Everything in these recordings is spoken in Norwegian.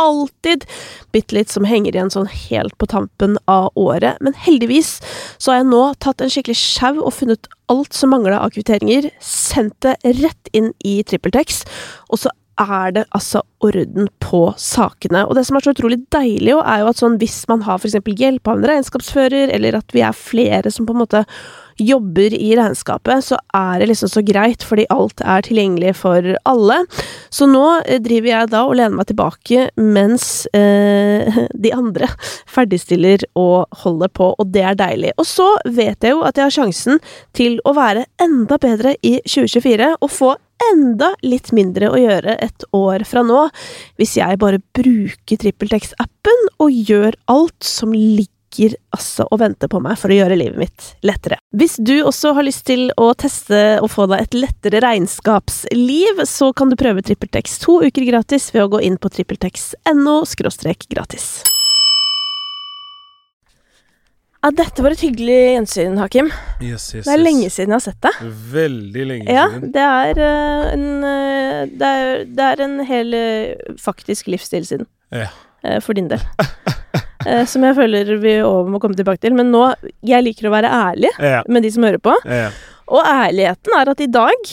alltid bitte litt som henger igjen sånn helt på tampen av året. Men heldigvis så har jeg nå tatt en skikkelig sjau og funnet alt som mangla av kvitteringer, sendt det rett inn i TrippelTex, og så er det altså orden på sakene. Og det som er så utrolig deilig, jo, er jo at sånn hvis man har eksempel hjelp av en regnskapsfører, eller at vi er flere som på en måte jobber i regnskapet, så er det liksom så greit, fordi alt er tilgjengelig for alle. Så nå eh, driver jeg da og lener meg tilbake mens eh, de andre ferdigstiller og holder på, og det er deilig. Og så vet jeg jo at jeg har sjansen til å være enda bedre i 2024 og få enda litt mindre å gjøre et år fra nå, hvis jeg bare bruker TrippelTex-appen og gjør alt som ligger ligger altså og venter på meg for å gjøre livet mitt lettere. Hvis du også har lyst til å teste og få deg et lettere regnskapsliv, så kan du prøve TrippelTex to uker gratis ved å gå inn på trippeltex.no gratis. Ja, dette var et hyggelig gjensyn, Hakim. Yes, yes, det er lenge siden jeg har sett deg. Veldig lenge ja, siden. Det er, uh, en, uh, det, er, det er en hel uh, faktisk livsstil siden. Ja. for din del. som jeg føler vi over må komme tilbake til. Men nå Jeg liker å være ærlig Ja. med de som hører på. Ja. Og ærligheten er at i dag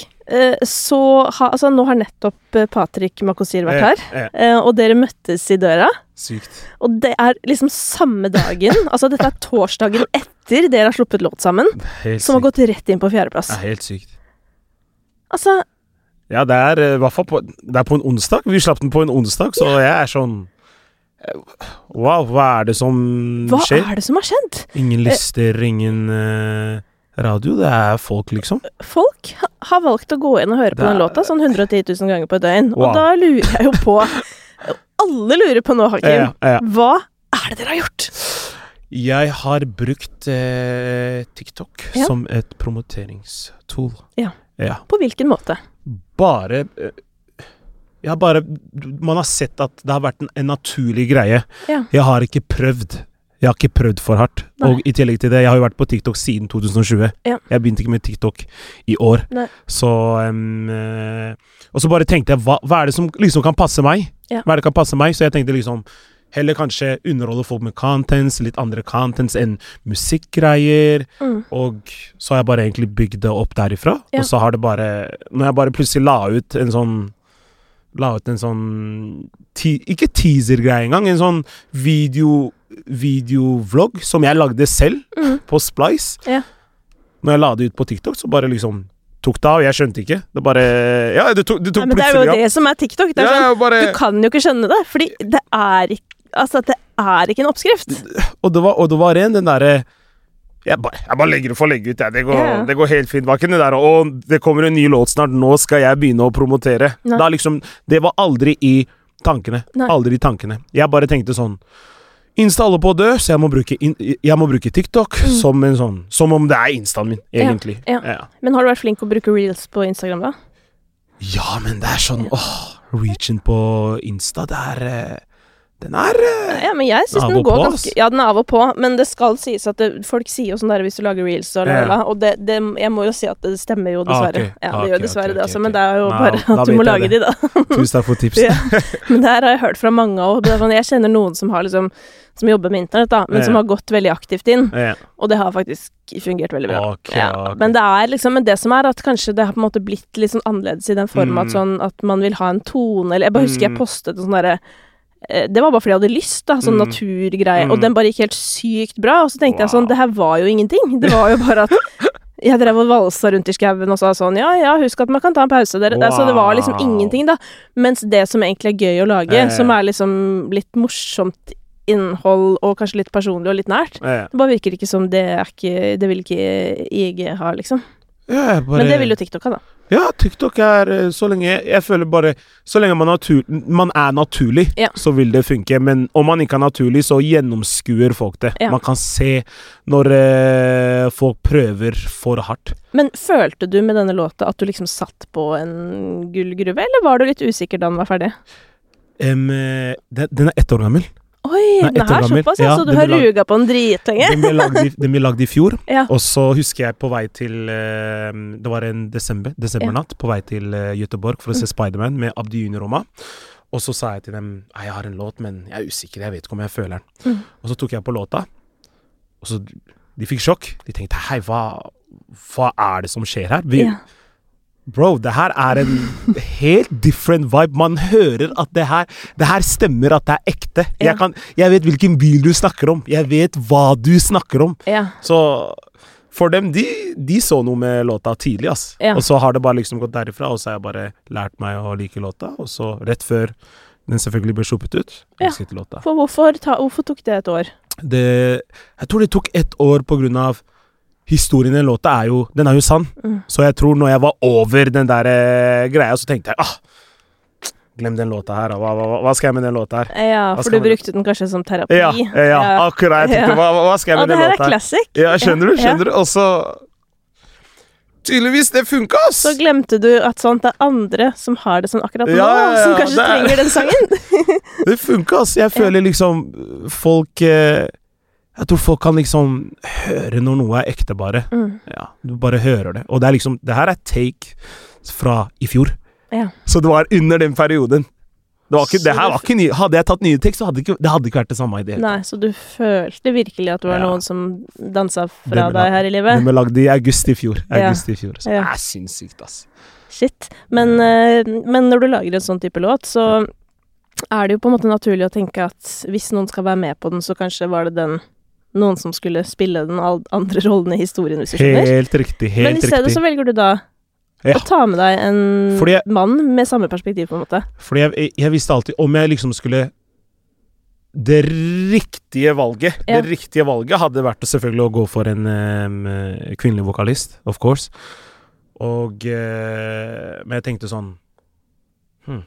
så ha, Altså, nå har nettopp Patrick Makosir vært her. Ja, ja. Og dere møttes i døra. Sykt. Og det er liksom samme dagen Altså, dette er torsdagen etter dere har sluppet låt sammen, som har gått rett inn på fjerdeplass. Det er helt sykt. Altså, Ja, det er eh, i hvert fall på, det er på en onsdag. Vi slapp den på en onsdag, så jeg er sånn eh, Wow, hva er det som hva skjer? er det som har skjedd? Ingen lister, ingen eh, radio. Det er folk, liksom. Folk ha- har valgt å gå inn og høre på er- den låta sånn 110 000 ganger på et døgn. Wow. Og da lurer jeg jo på Alle lurer på nå, Hakim. Ja, ja. Hva er det dere har gjort? Jeg har brukt eh, TikTok Ja. som et promoteringstool. Ja. ja. På hvilken måte? Bare Ja, bare Man har sett at det har vært en, en naturlig greie. Ja. Jeg har ikke prøvd. Jeg har ikke prøvd for hardt. Nei. Og i tillegg til det, jeg har jo vært på TikTok siden 2020. Ja. Jeg begynte ikke med TikTok i år. Nei. Så eh, Og så bare tenkte jeg, hva, hva er det som liksom kan passe meg? Ja. Hva er det kan passe meg? Så jeg tenkte liksom Heller kanskje underholde folk med contents, litt andre contents enn musikkgreier. Mm. Og så har jeg bare egentlig bygd det opp derifra. Ja. Og så har det bare Når jeg bare plutselig la ut en sånn La ut en sånn te Ikke teaser-greie engang, en sånn video videovlogg som jeg lagde selv Mm. på Splice. Ja. Når jeg la det ut på TikTok, så bare liksom tok det av. Jeg skjønte ikke. Det bare Ja, det tok, det tok Nei, men det er jo det som er TikTok. Det er Ja, sånn, bare, Du kan jo ikke skjønne det, fordi det er ikke Altså, det er ikke en oppskrift. og, det var, og det var en, den derre jeg bare, jeg bare legger å legge ut, jeg. Det går, yeah. det går helt fint. Det der og det kommer en ny låt snart, nå skal jeg begynne å promotere. Liksom Det var aldri i tankene. Nei. Aldri i tankene. Jeg bare tenkte sånn Insta holder på å dø, så jeg må bruke, jeg må bruke TikTok Mm. som en sånn Som om det er instaen min, Ja, egentlig. ja. Ja. Men har du vært flink å bruke reels på Instagram, da? Ja, men det er sånn Åh, reachen på Insta, det er eh, Den er eh, Ja, men jeg synes Av den og går på, ganske. Ja, den er av og på, men det skal sies at det, folk sier jo sånn der hvis du lager reels og la, Ja. la, la, og det, det Jeg må jo si at det stemmer jo, Ah, dessverre. Ja, Ah, det gjør ok, dessverre ok, det, ok, altså, ok. men det er jo Nei, bare da at du må jeg lage det. de, da. Tusen takk for tipset. Ja. Men det her har jeg hørt fra mange òg. Jeg kjenner noen som har liksom Som jobber med internett, da, men Ja. som har gått veldig aktivt inn. Ja. Og det har faktisk fungert veldig bra. Ok, Ja, ok. men det er liksom Men det som er at kanskje det har på en måte blitt litt sånn annerledes i den form at Mm. sånn at man vil ha en tone, eller Jeg bare husker jeg Mm. postet en sånn derre det var bare fordi jeg hadde lyst, da. Sånn Mm. naturgreie. Mm. Og den bare gikk helt sykt bra. Og så tenkte jeg sånn Det her var jo ingenting. Det var jo bare at jeg drev og valsa rundt i skauen og sa sånn Ja, ja, husk at man kan ta en pause. Dere. Altså, det var liksom ingenting, da. Mens det som egentlig er gøy å lage, ja. som er liksom litt morsomt innhold og kanskje litt personlig og litt nært, eh. det bare virker ikke som det er ikke Det vil ikke IG ha, liksom. ja, bare, Men det vil jo TikTok ha, da. Ja, TikTok er eh, så lenge Jeg, føler bare Så lenge man, natur, man er naturlig, Ja. så vil det funke. Men om man ikke er naturlig, så gjennomskuer folk det. Ja. Man kan se når eh, folk prøver for hardt. Men følte du med denne låta at du liksom satt på en gullgruve, eller var du litt usikker da den var ferdig? Den, den er ett år gammel. Oi, Nei, den ett er såpass, ja, Ja, så du har lag- ruga på den dritlenge? Den ble lagd i, den ble lagd i fjor. Ja. Og så husker jeg på vei til eh, Det var en desember, desembernatt på vei til uh, Göteborg for å se Spiderman med Abdi Junior-Roma. Og så sa jeg til dem «Nei, jeg har en låt, men jeg er usikker. Jeg vet ikke om jeg føler den. Mm. Og så tok jeg på låta, og så De fikk sjokk. De tenkte hei, hva, hva er det som skjer her? Vi, Ja. Bro, det her er en helt different vibe. Man hører at det her Det her stemmer at det er ekte. Ja. Jeg, kan, jeg vet hvilken bil du snakker om. Jeg vet hva du snakker om. ja. Så for dem, de, de så noe med låta tidlig, ass. Ja. Og så har det bare liksom gått derifra, og så har jeg bare lært meg å like låta. Og så rett før den selvfølgelig ble sluppet ut, elsket låta. For hvorfor, ta, hvorfor tok det et år? Det, jeg tror det tok ett år på grunn av historien i den låta er jo Den er jo sann. Mm. Så jeg tror når jeg var over den der eh, greia, så tenkte jeg ah, Glem den låta her. Hva, hva, hva skal jeg med den låta her? Ja, for du brukte den kanskje som terapi? Ja, ja, akkurat. Jeg tenkte, hva, hva skal jeg med den den her Det her her? classic. Ja, skjønner du? Skjønner du? Og så Tydeligvis, det funka, ass! Så glemte du at sånt er andre som har det sånn akkurat nå, som kanskje er- trenger den sangen. Det funka, ass. Jeg føler liksom folk eh, Jeg tror folk kan liksom høre når noe er ekte, bare. Mm. Ja, du bare hører det. Og det er liksom Det her er take fra i fjor. Ja. Så det var under den perioden. Det, var ikke, det her var ikke ny, Hadde jeg tatt nye tekst, så hadde det ikke, det hadde ikke vært det samme i det hele Nei, så du følte virkelig at det var Ja. noen som dansa fra deg her i Den livet? ble lagd i august i fjor. Ja. August i fjor. Så Ja. det er sinnssykt, ass. Shit. Men, eh, men når du lager en sånn type låt, så er det jo på en måte naturlig å tenke at hvis noen skal være med på den, så kanskje var det den noen som skulle spille den andre rollen i historien, hvis du skjønner. Helt riktig. Helt riktig. Men i stedet riktig. så velger du da Ja. å ta med deg en jeg- mann med samme perspektiv, på en måte. Fordi jeg, jeg visste alltid Om jeg liksom skulle Det riktige valget Ja. Det riktige valget hadde vært selvfølgelig å gå for en um, kvinnelig vokalist, of course. Og uh, Men jeg tenkte sånn hm,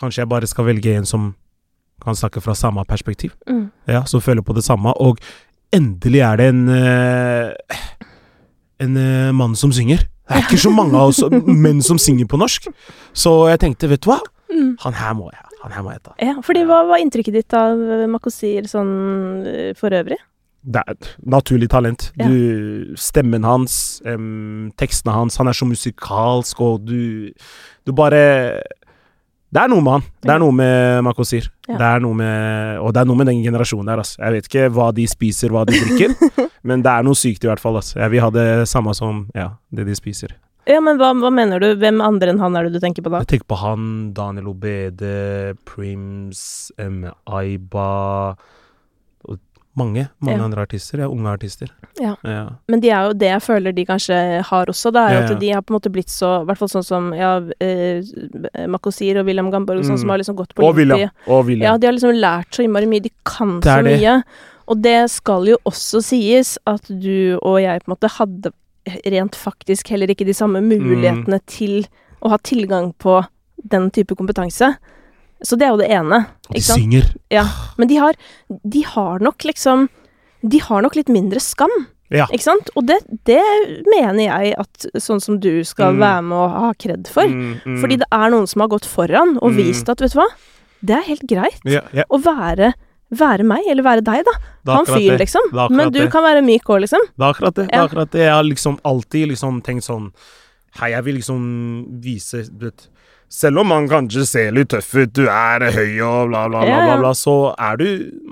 Kanskje jeg bare skal velge en som kan snakke fra samme perspektiv. Mm. Ja, Som føler på det samme. Og endelig er det en eh, En eh, mann som synger. Det er ikke så mange av oss menn som synger på norsk. Så jeg tenkte, vet du hva? Mm. Han her må jeg, han her må jeg ta. Ja, fordi hva var inntrykket ditt av Makosir sånn eh, for øvrig? Det er et naturlig talent. Ja. Du, stemmen hans, um, tekstene hans, han er så musikalsk, og du Du bare Det er noe med han. Det er noe med Makosir. Ja. Det er noe med Og det er noe med den generasjonen der, altså. Jeg vet ikke hva de spiser, hva de drikker, men det er noe sykt i hvert fall, altså. Jeg vil ha det samme som ja, det de spiser. Ja, men hva, hva mener du? Hvem andre enn han er det du tenker på da? Jeg tenker på han, Daniel Obede, Prims, M. Aiba Mange, mange Ja. andre artister. Ja, unge artister. Ja. ja. Men de er jo det jeg føler de kanskje har også, da, er Ja, at de har på en måte blitt så I hvert fall sånn som ja, eh, Makosir og William Gamborg, og sånn Mm. som har liksom gått på Og William. Og William. Ja, de har liksom lært så innmari mye. De kan så det. mye. Og det skal jo også sies at du og jeg på en måte hadde rent faktisk heller ikke de samme Mm. mulighetene til å ha tilgang på den type kompetanse. Så det er jo det ene. og de sant? synger. Men de har, de har nok liksom De har nok litt mindre skam, Ja. ikke sant? Og det, det mener jeg at sånn som du skal Mm. være med og ha kred for. Mm, mm. Fordi det er noen som har gått foran og Mm. vist at, vet du hva, det er helt greit ja, ja, å være, være meg, eller være deg, da. Han fyren, liksom. Men du det. kan være myk òg, liksom. Det er akkurat det. det, er akkurat det. Jeg har liksom alltid liksom tenkt sånn Hei, jeg vil liksom vise du vet, Selv om man kanskje ser litt tøff ut, du er høy og bla, bla, bla, Ja, bla, ja. bla så er du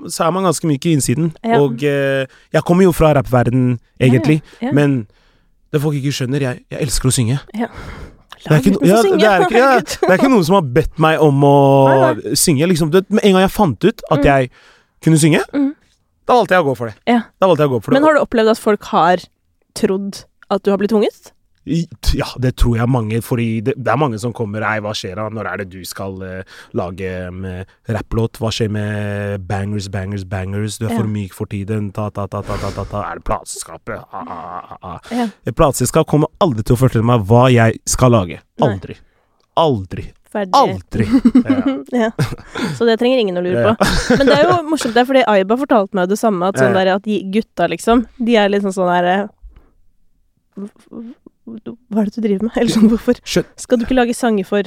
Så er man ganske myk i innsiden. Ja. Og eh, jeg kommer jo fra rappverden, egentlig, men det folk ikke skjønner, jeg, jeg elsker å synge. Ja. Det er, ikke, ja, det, er ikke, ja, det er ikke noen som har bedt meg om å synge. Liksom. Med en gang jeg fant ut at Mm. jeg kunne synge, Mm. da valgte jeg å gå for det. Ja. Gå for det. Men har du opplevd at folk har trodd at du har blitt tvunget? Ja, det tror jeg mange, fordi det, det er mange som kommer Ei, hva skjer da? Når er det du skal uh, lage um, rapplåt? Hva skjer med bangers, bangers, bangers? Du er Ja. for myk for tiden. Ta, ta, ta, ta, ta, ta, ta. Er det plateselskapet? Ah, ah, ah. Ja. Et plateselskap kommer aldri til å fortelle meg hva jeg skal lage. Nei. Aldri. Aldri. Ferdig. Aldri. Ja. ja. Så det trenger ingen å lure på. Men det er jo morsomt, det er fordi Aiba fortalte meg det samme, at sånn der, at gutta, liksom, de er litt sånn sånn derre Hva er det du driver med? Eller sånn, hvorfor skal du ikke lage sanger for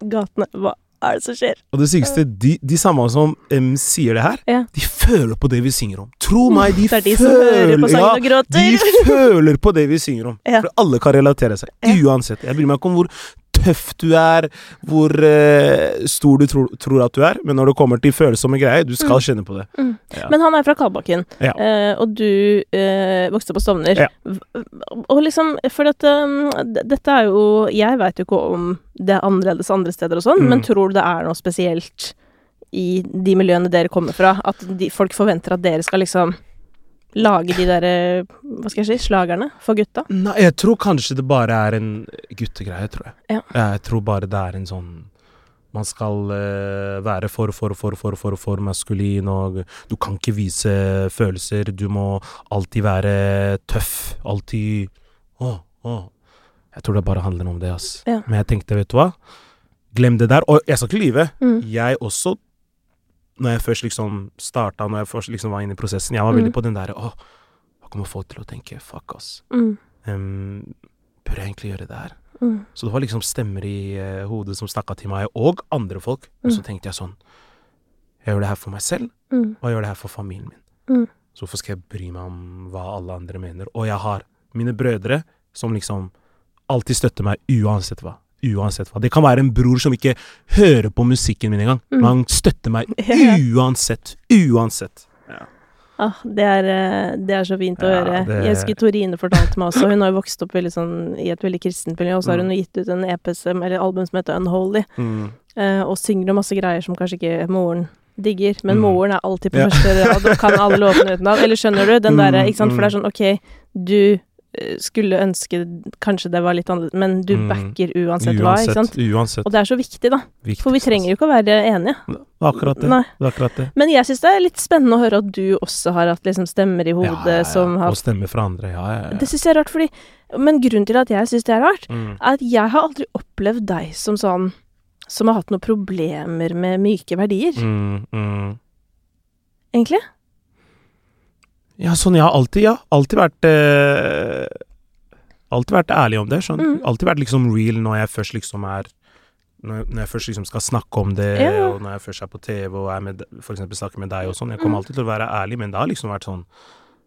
gatene? Hva er det som skjer? Og det sykeste, de, de samme som um, sier det her, Ja. de føler på det vi synger om. Tro meg, de, Det er de som hører på sangen og gråter. de føler på det vi synger om. Ja. For alle kan relatere seg. Ja. Uansett. Jeg bryr meg ikke om hvor tøff du er, hvor uh, stor du tror, tror at du er, men når det kommer til følsomme greier, du skal Mm. kjenne på det. Mm. Ja. Men han er fra Kalbakken, Ja. uh, og du uh, vokste på Stovner. Ja. Og liksom, for at um, dette er jo Jeg veit jo ikke om det er annerledes andre steder og sånn, Mm. men tror du det er noe spesielt i de miljøene dere kommer fra? At de, folk forventer at dere skal liksom lage de derre Hva skal jeg si slagerne for gutta? Nei, jeg tror kanskje det bare er en guttegreie, tror jeg. Ja. Jeg tror bare det er en sånn man skal uh, være for, for, for, for, for, for maskulin, og du kan ikke vise følelser. Du må alltid være tøff. Alltid Å, å. Jeg tror det bare handler om det, ass. Ja. Men jeg tenkte, vet du hva? Glem det der. Og jeg skal ikke lyve. Mm. Jeg også, når jeg først liksom starta, når jeg først liksom var inne i prosessen, jeg var veldig Mm. på den derre Å, hva kommer folk til å tenke? Fuck, ass. Mm. Um, bør jeg egentlig gjøre det her? Mm. Så det var liksom stemmer i uh, hodet som snakka til meg, og andre folk. Og så tenkte jeg sånn Jeg gjør det her for meg selv, Mm. og jeg gjør det her for familien min. Mm. Så hvorfor skal jeg bry meg om hva alle andre mener? Og jeg har mine brødre som liksom alltid støtter meg uansett hva. Uansett hva. Det kan være en bror som ikke hører på musikken min engang, Mm. men han støtter meg uansett. uansett. Uansett. Ah, det, er, eh, det er så fint å Ja, høre. det- Jeg husker Torine fortalte meg også. Hun har jo vokst opp veldig sånn, i et veldig kristent miljø, og så har hun gitt ut en EPSM, eller album som heter Unholy, Mm. eh, og synger om masse greier som kanskje ikke moren digger, men Mm. moren er alltid på Ja. første rad og kan alle låtene utenat. Eller skjønner du? Den der, derre, ikke sant, for det er mm. sånn ok, du skulle ønske kanskje det var litt annerledes, men du Mm. backer uansett, hva, ikke sant? Uansett. Og det er så viktig, da. Viktigst, For vi trenger jo ikke å være enige. Det akkurat det. Nei. Er akkurat det. Men jeg syns det er litt spennende å høre at du også har hatt liksom stemmer i hodet som har Og stemmer fra andre. Ja, ja, ja. Det syns jeg er rart, fordi Men grunnen til at jeg syns det er rart, Mm. er at jeg har aldri opplevd deg som sånn som har hatt noen problemer med myke verdier, Mm, mm. egentlig. Ja, sånn jeg har alltid, ja. Alltid vært eh, Alltid vært ærlig om det. Sånn. Mm. Alltid vært liksom real når jeg først liksom er når, når jeg først liksom skal snakke om det, Ja. og når jeg først er på TV og er med, for eksempel snakker med deg og sånn. Jeg kommer Mm. alltid til å være ærlig, men det har liksom vært sånn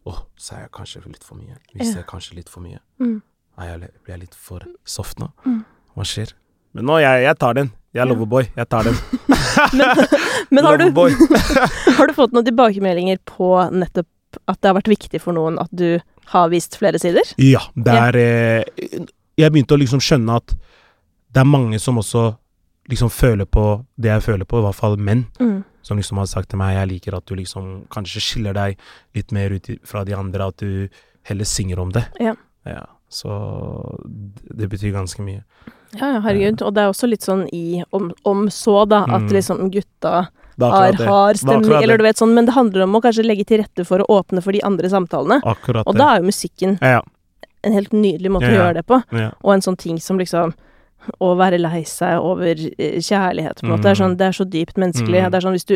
Åh, sa jeg kanskje litt for mye? Visste Ja. jeg kanskje litt for mye? Mm. Er jeg, blir litt for soft nå? Mm. Hva skjer? Men nå, jeg, jeg tar den. Jeg er loverboy. Jeg tar den. Men, men har, du, har du fått noen tilbakemeldinger på nettopp at det har vært viktig for noen at du har vist flere sider? Ja, det er ja. Jeg begynte å liksom skjønne at det er mange som også liksom føler på det jeg føler på, i hvert fall menn, Mm. som liksom har sagt til meg jeg liker at du liksom kanskje skiller deg litt mer ut fra de andre, at du heller synger om det. Ja. Ja, så det, betyr ganske mye. Ja, herregud. Og det er også litt sånn i Om, om så, da, at Mm. liksom gutta har hard stemning, eller du vet sånn, men det handler om å kanskje legge til rette for å åpne for de andre samtalene. Akkurat Og det. da er jo musikken ja, en helt nydelig måte Ja, å gjøre det på. ja. Og en sånn ting som liksom Å være lei seg over eh, kjærlighet, på en måte. Det, er sånn, det er så dypt menneskelig. Mm. Det er sånn hvis du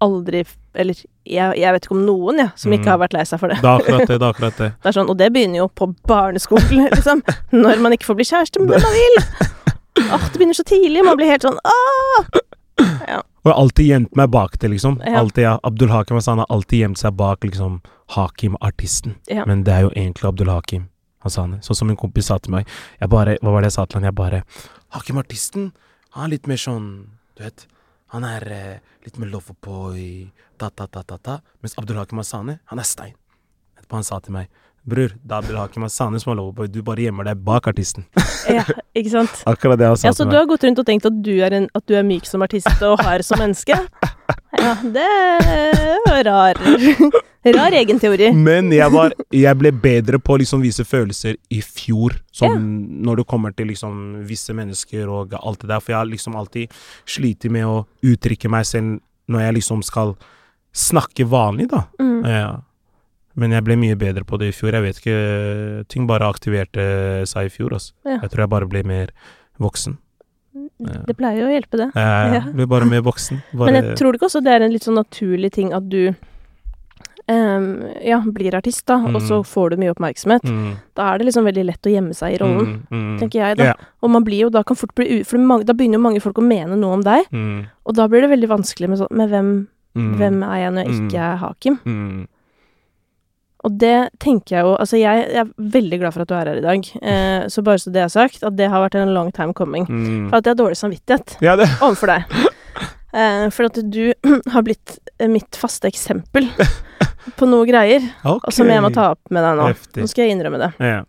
aldri Eller jeg, jeg vet ikke om noen, jeg, som ikke Mm. har vært lei seg for det. Det er akkurat det. Det er akkurat det. Det er sånn, og det begynner jo på barneskolen, liksom. Når man ikke får bli kjæreste med den man vil. Åh, det begynner så tidlig. Man blir helt sånn åh! Og jeg har alltid gjemt meg bak det, liksom. Ja. Altid, ja. Abdul Hakim Hassan har alltid gjemt seg bak liksom Hakim, artisten. Ja. Men det er jo egentlig Abdul Hakim Hassan. Sånn som en kompis sa til meg. Jeg bare, Hva var det jeg sa til han? Jeg bare Hakim, artisten, han er litt mer sånn Du vet. Han er eh, litt mer loverboy, ta-ta-ta-ta-ta. Mens Abdul Hakim Hassan, han er stein. Etterpå han sa til meg Bror, da Abdul Hakim Hassan som er loverboy. Du bare gjemmer deg bak artisten. Ja, ikke sant? Akkurat det han sa Ja, så du har gått rundt og tenkt at du er, en, at du er myk som artist og hard som menneske? Ja, det var rar Rar egen teori. Men jeg, var, jeg ble bedre på å liksom vise følelser i fjor, som når det kommer til liksom visse mennesker og alt det der. For jeg har liksom alltid slitt med å uttrykke meg selv når jeg liksom skal snakke vanlig, da. Mm. Ja. Men jeg ble mye bedre på det i fjor. Jeg vet ikke Ting bare aktiverte seg i fjor, altså. Ja. Jeg tror jeg bare ble mer voksen. Det pleier jo å hjelpe, det. Jeg Ja. ble bare mer voksen. Bare, Men jeg tror ikke også det er en litt sånn naturlig ting at du Um, ja, blir artist, da, og så Mm. får du mye oppmerksomhet. mm, Da er det liksom veldig lett å gjemme seg i rollen, mm, mm, tenker jeg, da. Ja. Og man blir jo da kan fort bli. For da begynner jo mange folk å mene noe om deg, Mm, og da blir det veldig vanskelig med sånn Med hvem, mm, hvem er jeg når jeg Mm. ikke er Hakim? Og det tenker jeg jo Altså, jeg, jeg er veldig glad for at du er her i dag, eh, så bare så det er sagt, at det har vært en long time coming. mm. For at jeg har dårlig samvittighet Ja, det overfor deg. Eh, for at du har blitt eh, mitt faste eksempel på noe greier, okay. og som jeg må ta opp med deg nå. Heftig. Nå skal jeg innrømme det. Ja.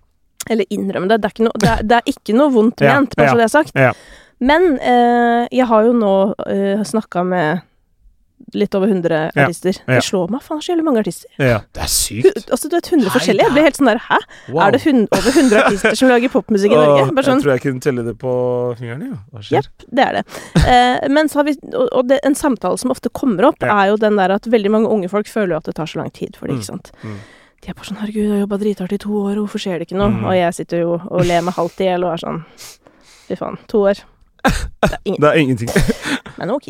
Eller innrømme det. Det er ikke noe, det er, det er ikke noe vondt ment, bare så det er sagt. Men eh, jeg har jo nå eh, snakka med litt over 100 Ja, artister. ja. Det slår meg, faen, det er så jævlig mange artister. ja. Det er sykt. Altså, du vet, 100 Nei, forskjellige. Jeg blir helt sånn der, hæ? Wow. Er det over 100 artister som lager popmusikk i Norge? Bare sånn, Jeg tror jeg kunne telle det på fingrene. Skjer? Jepp, det er det. Eh, men så har vi, og, det, en samtale som ofte kommer opp, er jo den der at veldig mange unge folk føler jo at det tar så lang tid for dem, Mm, ikke sant. mm. De er bare sånn 'herregud, jeg har jobba drithardt i to år, hvorfor skjer det ikke noe?' Mm. Og jeg sitter jo og ler meg halvt i hjel og er sånn Fy faen, to år. Det er Det er ingenting. Men ok.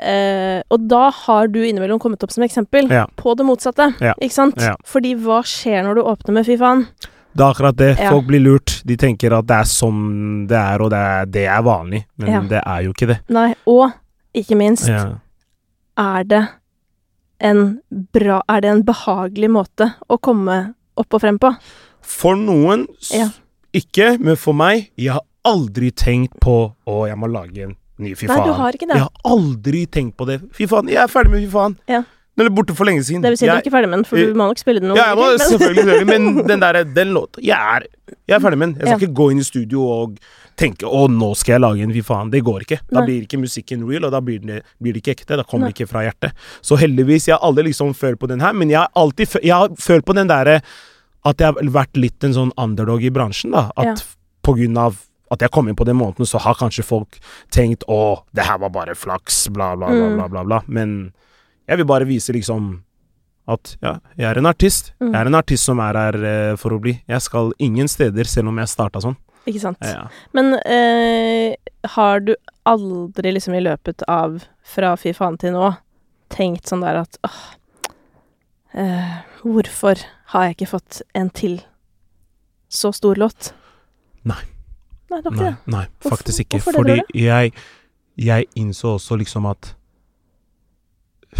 Eh, og da har du innimellom kommet opp som eksempel Ja. på det motsatte, Ja. ikke sant? Ja. Fordi hva skjer når du åpner med 'fy faen'? Det er akkurat det. Folk blir lurt. De tenker at det er sånn det er, og det er, det er vanlig. Men det er jo ikke det. Nei, og ikke minst er det en bra Er det en behagelig måte å komme opp og frem på? For noen Ja. ikke, men for meg Jeg har aldri tenkt på å, jeg må lage en ny Fy Nei, faen. du har ikke det. Jeg har aldri tenkt på det. Fy faen, jeg er ferdig med Fy faen. Ja. Den er borte for lenge siden. Det vil si du er ikke ferdig med den, for du må nok spille den noen ja, jeg må men- selvfølgelig gjøre men den der, den låta Jeg er, jeg er ferdig med den. Jeg skal Ja. ikke gå inn i studio og tenke 'Å, nå skal jeg lage en Fy faen'. Det går ikke. Da Nei. blir ikke musikken real, og da blir det, blir det ikke ekte. Da kommer Nei. det ikke fra hjertet. Så heldigvis, jeg har aldri liksom følt på den her, men jeg har alltid Jeg har følt på den derre at jeg har vært litt en sånn underdog i bransjen, da. At Ja. på grunn av at jeg kom inn på den måneden, så har kanskje folk tenkt 'Å, det her var bare flaks', bla, bla, bla, Mm. bla, bla, bla. Men jeg vil bare vise liksom at ja, jeg er en artist. Mm. Jeg er en artist som er her eh, for å bli. Jeg skal ingen steder, selv om jeg starta sånn. Ikke sant. Ja. Men eh, har du aldri liksom i løpet av fra fy faen til nå tenkt sånn der at åh eh, Hvorfor har jeg ikke fått en til så stor låt? Nei. Nei, det var ikke Nei, det. nei, faktisk ikke. hvorfor det, Fordi jeg, jeg innså også liksom at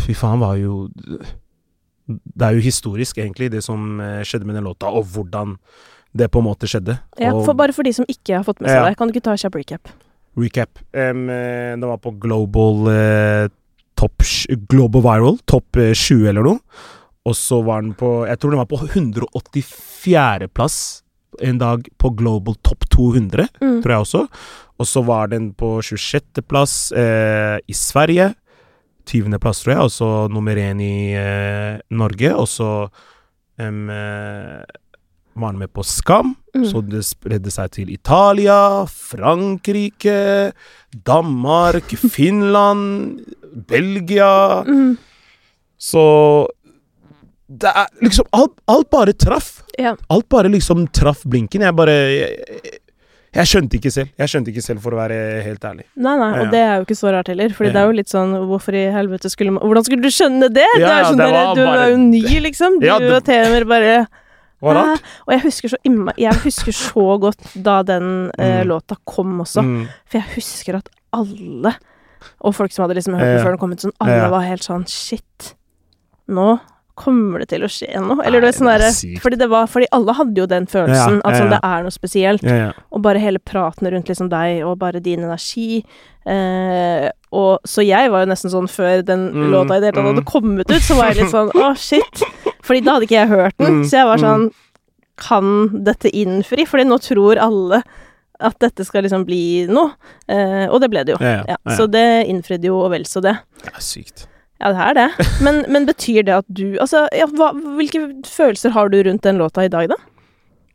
Fy faen var jo Det er jo historisk, egentlig, det som eh, skjedde med den låta, og hvordan det på en måte skjedde. Ja, for bare for de som ikke har fått med seg Ja. det, kan du ikke ta kjapp recap? recap. Um, det var på Global eh, Top Global Viral, topp eh, 20 eller noe. Og så var den på Jeg tror den var på 184. en dag på Global Top 200, Mm. tror jeg også. Og så var den på 26. plass eh, i Sverige. 20. plass, tror jeg. Og så nummer én i eh, Norge. Og så um, eh, var den med på Skam. Mm. Så det spredde seg til Italia, Frankrike, Danmark, Finland, Belgia Mm. Så det er liksom Alt, alt bare traff. Ja. Alt bare liksom traff blinken. Jeg bare jeg, jeg, skjønte ikke selv. Jeg skjønte ikke selv, for å være helt ærlig. Nei, nei, Ja. og det er jo ikke så rart heller. Fordi Ja. det er jo litt sånn Hvorfor i helvete skulle man Hvordan skulle du skjønne det? det er sånn det der, Du bare- er jo ny, liksom. Du Ja, det- og Temer bare? Og jeg husker så Jeg husker så godt da den eh, Mm. låta kom også. Mm. For jeg husker at alle, og folk som hadde liksom hørt den Ja. før den kom ut, sånn, alle Ja. var helt sånn Shit, nå kommer det til å skje noe. Eller du Nei, sånn det er derre. Fordi det var Fordi alle hadde jo den følelsen. Ja, At ja, sånn, det er noe spesielt. Ja, ja. Og bare hele praten rundt liksom deg, og bare din energi. Eh, og Så jeg var jo nesten sånn før den Mm, låta i det hele tatt hadde mm. kommet ut, så var jeg litt sånn å, shit. Fordi da hadde ikke jeg hørt den. Mm, Så jeg var mm. sånn Kan dette innfri? Fordi nå tror alle at dette skal liksom bli noe. Eh, og det ble det jo. Ja, ja, Ja, ja. så det innfridde jo og vel så det. Det er sykt. Ja, det er det. Men, men betyr det at du Altså, ja, hva, hvilke følelser har du rundt den låta i dag, da?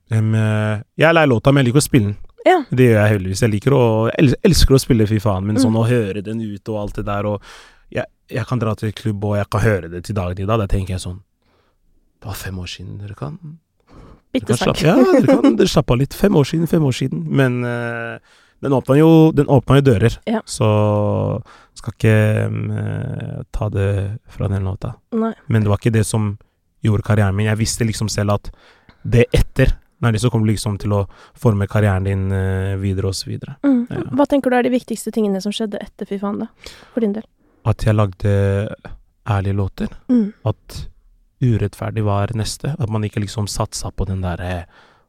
Eh, jeg er lei låta, men jeg liker å spille den. Ja. Det gjør jeg heldigvis. Jeg liker å, jeg elsker å spille fy faen, men Mm. sånn å høre den ut og alt det der, og jeg, jeg kan dra til klubb, og jeg kan høre det til dagen i dag. Da tenker jeg sånn Det var fem år siden. Dere kan Bitte kan ja, dere kan slappe av litt. Fem år siden, fem år siden. Men uh, den åpna jo, jo dører. Ja. Så skal ikke um, ta det fra den låta. Nei. Men det var ikke det som gjorde karrieren min. Jeg visste liksom selv at det etter er det som kommer liksom til å forme karrieren din uh, videre og så videre. Mm. Ja. Hva tenker du er de viktigste tingene som skjedde etter Fy faen, da? For din del? At jeg lagde ærlige låter. Mm. At urettferdig var neste. At man ikke liksom satsa på den derre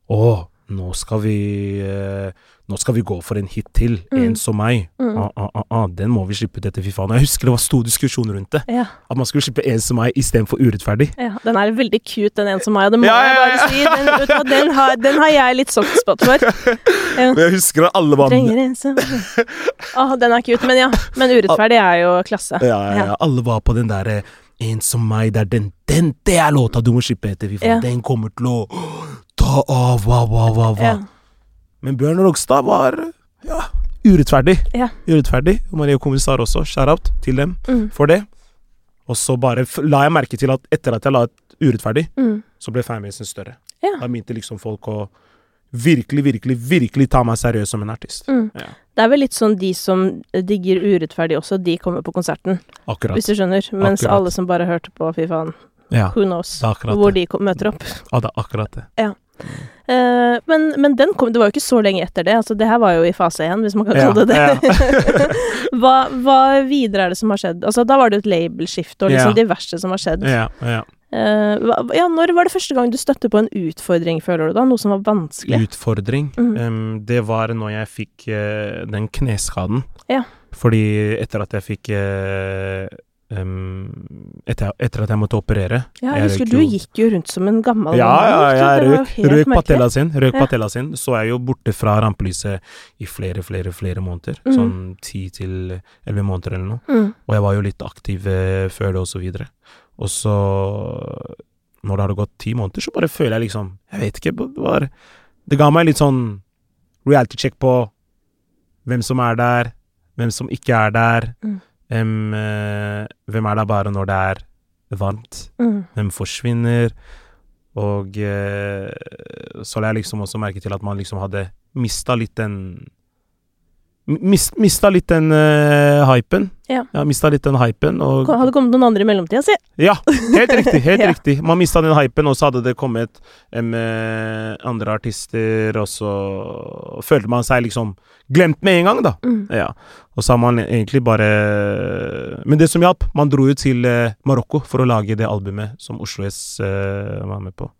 Å, nå skal vi eh, Nå skal vi gå for en hit til. Mm. En som meg. Mm. Ah, ah, ah, ah, den må vi slippe ut etter fy faen. Jeg husker det var stor diskusjon rundt det. Ja, At man skulle slippe en som meg istedenfor urettferdig. ja. Den er veldig cute, den en som meg, og det må Ja, ja, jeg bare si. Den, du den, har, den har jeg litt soft spot for. Ja. Men jeg husker at alle var Trenger en som Å, den er cute, men ja. Men urettferdig er jo klasse. Ja, ja, ja. Alle var på den derre En som meg, det er den, den Det er låta du må slippe etter, fy faen. Ja. Den kommer til å ta av, hva, hva, hva, hva. Ja. Men Bjørn Rogstad var ja, urettferdig. Ja. Urettferdig. Marie Kommissar også. Shout-out til dem Mm. for det. Og så bare la jeg merke til at etter at jeg la et urettferdig, Mm. så ble fanbasen større. Ja. Da begynte liksom folk å virkelig, virkelig, virkelig ta meg seriøst som en artist. Mm. Ja. Det er vel litt sånn de som digger urettferdig også, de kommer på konserten, Akkurat. hvis du skjønner. Mens Akkurat. alle som bare hørte på Fy faen, Ja, who knows hvor det. de møter opp. Ja, det er akkurat det. Eh, men, men den kom, det var jo ikke så lenge etter det. Altså, det her var jo i fase én, hvis man kan Ja, kalle det det. ja. hva, hva videre er det som har skjedd? Altså, da var det jo et labelskifte og liksom Ja. diverse som har skjedd. Ja, ja. Eh, hva, ja, når var det første gang du støtte på en utfordring, føler du da? Noe som var vanskelig? Utfordring. Mm. Um, det var når jeg fikk uh, den kneskaden. Ja. Fordi etter at jeg fikk em, etter, etter at jeg måtte operere Ja, jeg husker du jo- gikk jo rundt som en gammel Ja, ja, ja jeg røk, røk patella sin. Røk Ja. patella sin. Så jeg jo borte fra rampelyset i flere, flere, flere måneder. Mm. Sånn ti til elleve måneder eller noe. Mm. Og jeg var jo litt aktiv eh, før det, og så videre. Og så, når det hadde gått ti måneder, så bare føler jeg liksom Jeg vet ikke, det var Det ga meg litt sånn reality check på hvem som er der, hvem som ikke er der. Mm. Em, eh, hvem er der bare når det er varmt? Mm. Hvem forsvinner? Og eh, så la jeg liksom også merke til at man liksom hadde mista litt den mis, Mista litt den uh, hypen. Ja. mista litt den hypen. Og Hadde kommet noen andre i mellomtida, si. ja, helt riktig. helt Ja. riktig Man mista den hypen, og så hadde det kommet em, eh, andre artister, og så følte man seg liksom glemt med en gang, da. Mm. Ja. Og så har man egentlig bare Men det som hjalp, man dro jo til uh, Marokko for å lage det albumet som Oslo S uh, var med på.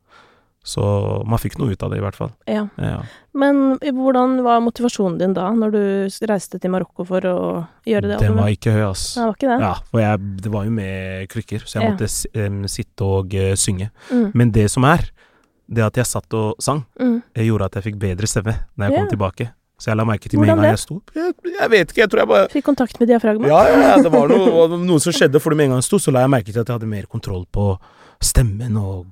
Så man fikk noe ut av det, i hvert fall. Ja. Ja. Men hvordan var motivasjonen din da, når du reiste til Marokko for å gjøre det Den var ikke høy, ass. Det var ikke det? Ja, for jeg, det var jo med krykker, så jeg Ja. måtte um, sitte og uh, synge. Mm. Men det som er, det at jeg satt og sang, Mm. gjorde at jeg fikk bedre stemme når jeg yeah. kom tilbake. Så jeg la merke til med en gang jeg sto opp. Jeg, jeg vet ikke, jeg tror jeg bare Fikk kontakt med diafragma? Ja, ja, ja, det var noe, noe som skjedde, fordi med en gang jeg sto, så la jeg merke til at jeg hadde mer kontroll på stemmen og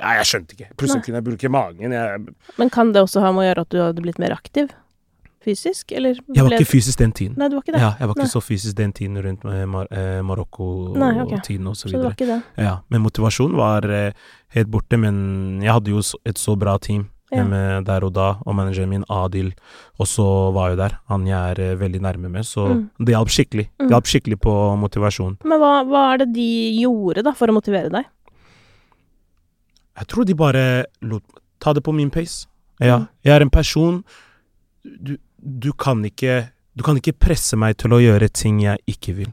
Ja, jeg skjønte ikke. Plutselig kunne jeg bruke magen. Jeg, Men kan det også ha med å gjøre at du hadde blitt mer aktiv? Fysisk, eller? jeg var ikke fysisk den tiden. Nei, du var ikke det? Ja, jeg var ikke Nei. så fysisk den tiden rundt med Mar eh, Nei, ok. Marokko-tiden og så Så det var videre. ikke det? Ja, men motivasjonen var eh, helt borte, men jeg hadde jo et så bra team Ja. eh, med der og da, og manageren min, Adil, også var jo der. Han jeg er eh, veldig nærme med, så Mm. det hjalp skikkelig. Mm. Det hjalp skikkelig på motivasjon. Men hva, hva er det de gjorde da, for å motivere deg? Jeg tror de bare lot Ta det på min pace. Ja. Mm. Jeg er en person du, du kan ikke Du kan ikke presse meg til å gjøre ting jeg ikke vil.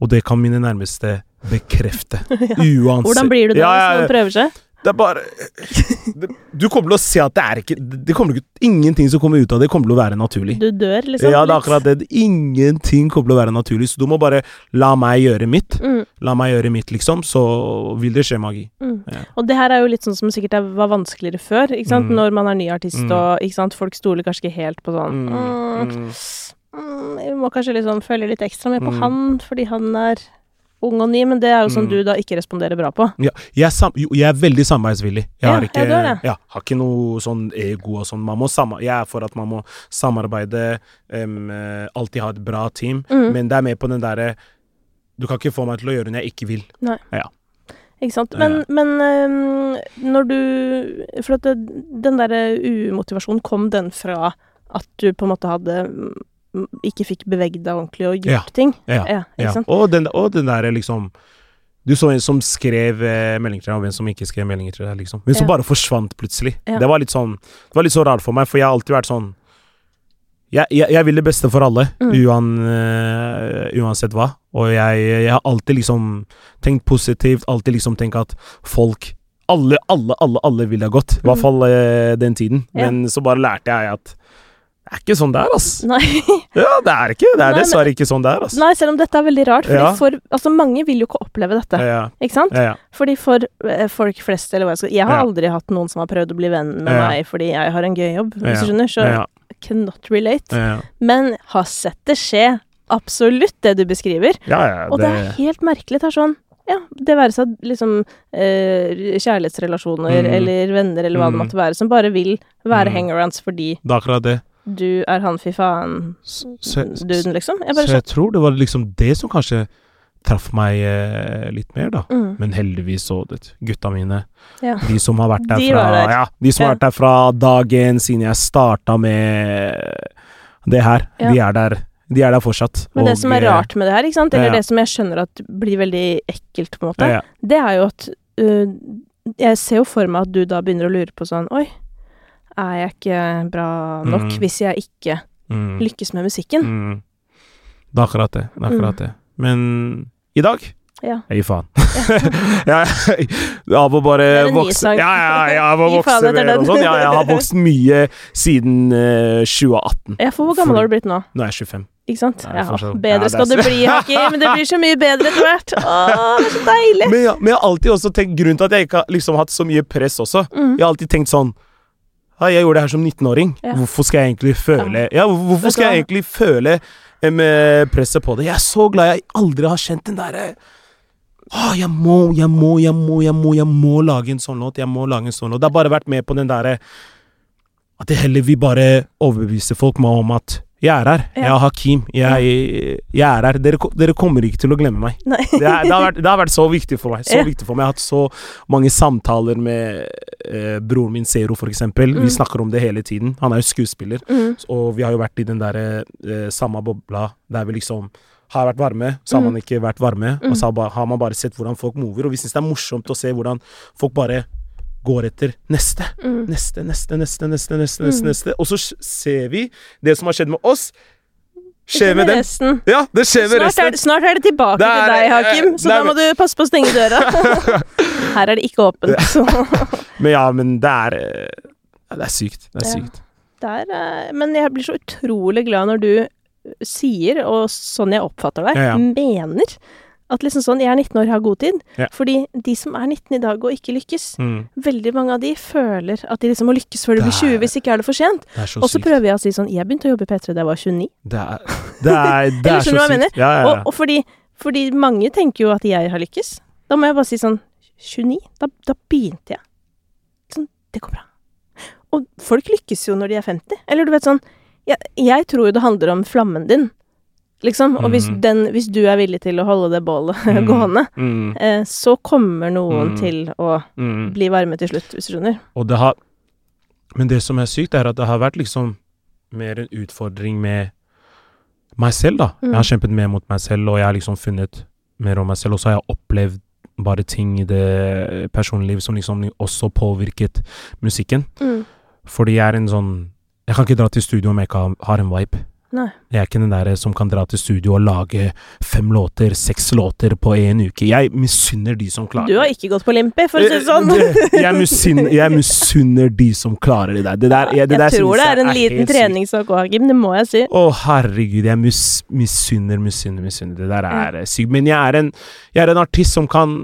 Og det kan mine nærmeste bekrefte. ja. Uansett. Hvordan blir du da Ja, hvis ja, noen prøver seg? Det er bare det, Du kommer til å se at det er ikke Det kommer ikke Ingenting som kommer ut av det, kommer til å være naturlig. Du dør, liksom? Ja, det er akkurat det. Ingenting kommer til å være naturlig. Så du må bare la meg gjøre mitt. Mm, La meg gjøre mitt, liksom, så vil det skje magi. mm. Ja. Og det her er jo litt sånn som sikkert er- var vanskeligere før, ikke sant? Mm. Når man er ny artist Mm. og ikke sant? folk stoler kanskje ikke helt på sånn Mm, mm, mm. mm, Vi må kanskje liksom følge litt ekstra med på Mm. han, fordi han er ung og ny, men det er jo sånn Mm. du da ikke responderer bra på. Ja, jeg, er jo, jeg er veldig samarbeidsvillig. Jeg Ja, har ikke, ja, det. ja, har ikke noe sånn ego og sånn. Jeg er for at man må samarbeide, eh, alltid ha et bra team. Mm. Men det er mer på den derre Du kan ikke få meg til å gjøre noe jeg ikke vil. Nei. Ikke sant. Men, men um, når du For at det, den derre umotivasjonen, kom den fra at du på en måte hadde ikke fikk beveget deg ordentlig og gjort ting? Ja. Og den, og den derre liksom Du så en som skrev eh, meldinger til deg, og en som ikke skrev meldinger til deg, liksom. Men som Ja. bare forsvant plutselig. Ja. Det var litt sånn Det var litt så rart for meg, for jeg har alltid vært sånn jeg, jeg, jeg vil det beste for alle, Mm. uan, uh, uansett hva. Og jeg, jeg har alltid liksom tenkt positivt, alltid liksom tenkt at folk Alle, alle, alle, alle vil deg godt. I hvert Mm. fall uh, den tiden. Ja. Men så bare lærte jeg at det er ikke sånn det er, ass. Nei. Ja, det er ikke. Det er Nei, dessverre ikke sånn det er, ass. Nei, selv om dette er veldig rart. Ja. for, altså, mange vil jo ikke oppleve dette. Ja, Ikke sant? ja. Fordi for uh, folk flest, eller hva jeg skal Jeg har aldri hatt noen som har prøvd å bli venn med meg fordi jeg har en gøy jobb, hvis du skjønner. Så cannot relate. Men har sett det skje. Absolutt det du beskriver. ja, ja Og det er helt merkelig. Det er sånn ja, det være seg liksom eh, kjærlighetsrelasjoner Mm. eller venner eller hva det Mm. måtte være, som bare vil være Mm. hangarounds fordi Det er akkurat det. Du er han fy faen-duden, liksom. Jeg så jeg tror det var liksom det som kanskje traff meg eh, litt mer, da. mm. Men heldigvis så det gutta mine, Ja. de som har vært der De fra der. Ja, de som Ja. har vært der fra dagen siden jeg starta med det her. Ja. De er der. De er der fortsatt. Men det Og, som er eh, rart med det her, ikke sant, eller det som jeg skjønner at blir veldig ekkelt, på en måte, det er jo at uh, Jeg ser jo for meg at du da begynner å lure på sånn Oi, er jeg ikke bra nok Mm. hvis jeg ikke mm, lykkes med musikken? mm. Det er akkurat det. Det er akkurat det. Men i dag Ja. Jeg gir faen. jeg, har å bare vokse. Ja, ja, jeg av å vokse mer og sånn. Ja, jeg har vokst mye siden uh, 2018. Ja, for hvor gammel har du blitt nå? Nå er jeg 25. Ikke sant? Ja, bedre Ja, det er skal det bli, Hakim. Det blir så mye bedre etter hvert. Åh, det er så deilig! Men, ja, men jeg har alltid også tenkt Grunnen til at jeg ikke har liksom hatt så mye press også Mm. Jeg har alltid tenkt sånn ja, Jeg gjorde det her som 19-åring. Ja. Hvorfor skal jeg egentlig føle Ja, hvor- hvorfor skal jeg egentlig føle eh, med presset på det? Jeg er så glad jeg aldri har kjent den derre Å, jeg må, jeg må, jeg må, jeg må, jeg må lage en sånn låt. Jeg må lage en sånn låt. Det har bare vært med på den derre At jeg heller vil bare overbevise folk med om at jeg er her. Jeg er Hakim. Jeg, jeg er her. Dere, dere kommer ikke til å glemme meg. Det, er, det, har vært, det har vært så viktig for meg. Så viktig for meg. Jeg har hatt så mange samtaler med eh, broren min Zero, eksempel. Mm. Vi snakker om det hele tiden. Han er jo skuespiller. Mm. Og vi har jo vært i den der eh, samme bobla der vi liksom har vært varme, så har Mm. man ikke vært varme. Mm. Og så har, har man bare sett hvordan folk mover. Og vi syns det er morsomt å se hvordan folk bare går etter neste. Mm. Neste, neste, neste, neste, neste, neste, Mm. neste. Og så ser vi det som har skjedd med oss, skjer med dem. resten. Ja, det skjer med Snart resten. er, det- snart er det tilbake Det er- til deg, Hakim, så er, da må du passe på å stenge døra. Her er det ikke åpent. Så Men ja, men det er eh, Det er sykt. Det er Ja. sykt. det er eh, Men jeg blir så utrolig glad når du sier, og sånn jeg oppfatter deg, Ja, ja. mener at liksom sånn Jeg er 19 år, har god tid. Ja. Fordi de som er 19 i dag og ikke lykkes, Mm. veldig mange av de føler at de liksom må lykkes før de blir 20, er- hvis ikke er det for sent. Og så prøver jeg å si sånn Jeg begynte å jobbe i P3 da jeg var 29. Det er, det er, det er så sykt. Ja, ja. Og, og fordi, fordi mange tenker jo at jeg har lykkes. Da må jeg bare si sånn 29? Da, da begynte jeg. Sånn, det går bra. Og folk lykkes jo når de er 50. Eller du vet sånn Jeg, jeg tror jo det handler om flammen din, liksom. Og hvis, Mhm. den, hvis du er villig til å holde det bålet Mm. gående, Mm, eh, så kommer noen Mm. til å mm. bli varme til slutt, hvis du skjønner. Det har Men det som er sykt, er at det har vært liksom mer en utfordring med meg selv, da. Mm. Jeg har kjempet mer mot meg selv, og jeg har liksom funnet mer om meg selv. Og så har jeg opplevd bare ting i det personlige livet som liksom også påvirket musikken. Fordi jeg er en sånn Jeg kan ikke dra til studio om jeg ikke har en vibe. Nei. Jeg er ikke den der som kan dra til studio og lage fem låter, seks låter på en uke. Jeg misunner de som klarer Du har ikke gått på Limpi, for å si det sånn. Eh, Jeg misunner, jeg misunner de som klarer det der. Det der jeg, det jeg der tror det er en en liten treningssak òg, Jim. Det må jeg si. Å, herregud, jeg mis, misunner, misunner, misunner. Det der er eh, sykt. Men jeg er, en, jeg er en artist som kan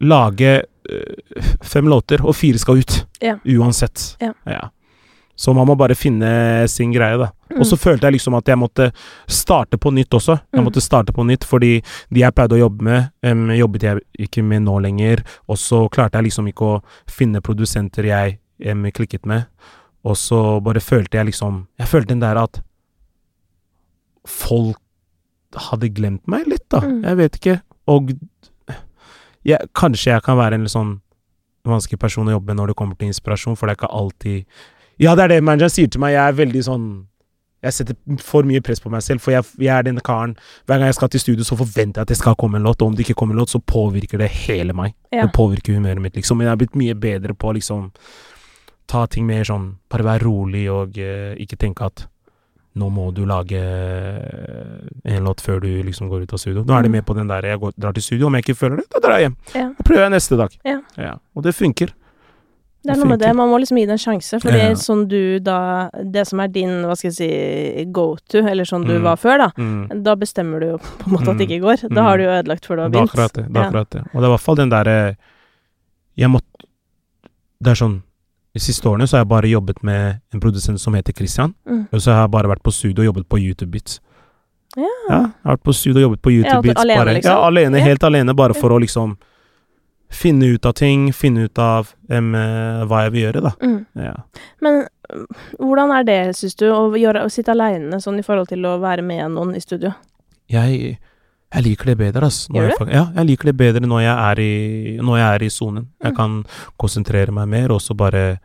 lage eh, fem låter, og fire skal ut. Ja. Uansett. Ja. Så man må bare finne sin greie, da. Mm. Og så følte jeg liksom at jeg måtte starte på nytt også. Jeg Mm. måtte starte på nytt, fordi de jeg pleide å jobbe med, um, jobbet jeg ikke med nå lenger. Og så klarte jeg liksom ikke å finne produsenter jeg um, klikket med. Og så bare følte jeg liksom Jeg følte den der at folk hadde glemt meg litt, da. Mm. Jeg vet ikke. Og jeg, kanskje jeg kan være en litt sånn vanskelig person å jobbe med når det kommer til inspirasjon, for det er ikke alltid Ja, det er det manageren sier til meg. Jeg er veldig sånn Jeg setter for mye press på meg selv, for jeg, jeg er denne karen Hver gang jeg skal til studio, så forventer jeg at det skal komme en låt, og om det ikke kommer en låt, så påvirker det hele meg. Ja. Det påvirker humøret mitt, liksom. Men jeg har blitt mye bedre på å liksom ta ting mer sånn Bare være rolig og eh, ikke tenke at nå må du lage eh, en låt før du liksom går ut av studio. Nå er det Mm. med på den der jeg går, drar til studio. Om jeg ikke føler det, da drar jeg hjem. Ja. Da prøver jeg neste dag. Ja. Og det funker. Det er noe med det, man må liksom gi det en sjanse, for Ja. sånn du da Det som er din, hva skal jeg si, go to, eller sånn du Mm. var før, da, Mm. da bestemmer du jo på en måte at det ikke går. Da Mm. har du jo ødelagt før du har Det begynt. akkurat det. Det Ja. akkurat det. Og det er i hvert fall den derre Jeg måtte Det er sånn De siste årene så har jeg bare jobbet med en produsent som heter Christian. Mm. Og så har jeg bare vært på studio og jobbet på YouTube Beats. Ja. Ja, jeg har vært på studio og jobbet på YouTube at Ja, Beats. alene, bare, liksom? Ja, alene. Ja. Helt alene, bare for å liksom finne ut av ting. Finne ut av eh, hva jeg vil gjøre, da. Mm. Ja. Men hvordan er det, syns du, å, gjøre, å sitte aleine sånn i forhold til å være med noen i studio? Jeg, jeg liker det bedre, ass. Gjør jeg, ja, jeg liker det bedre når jeg er i Når jeg er i sonen. Jeg Mm. kan konsentrere meg mer, og så bare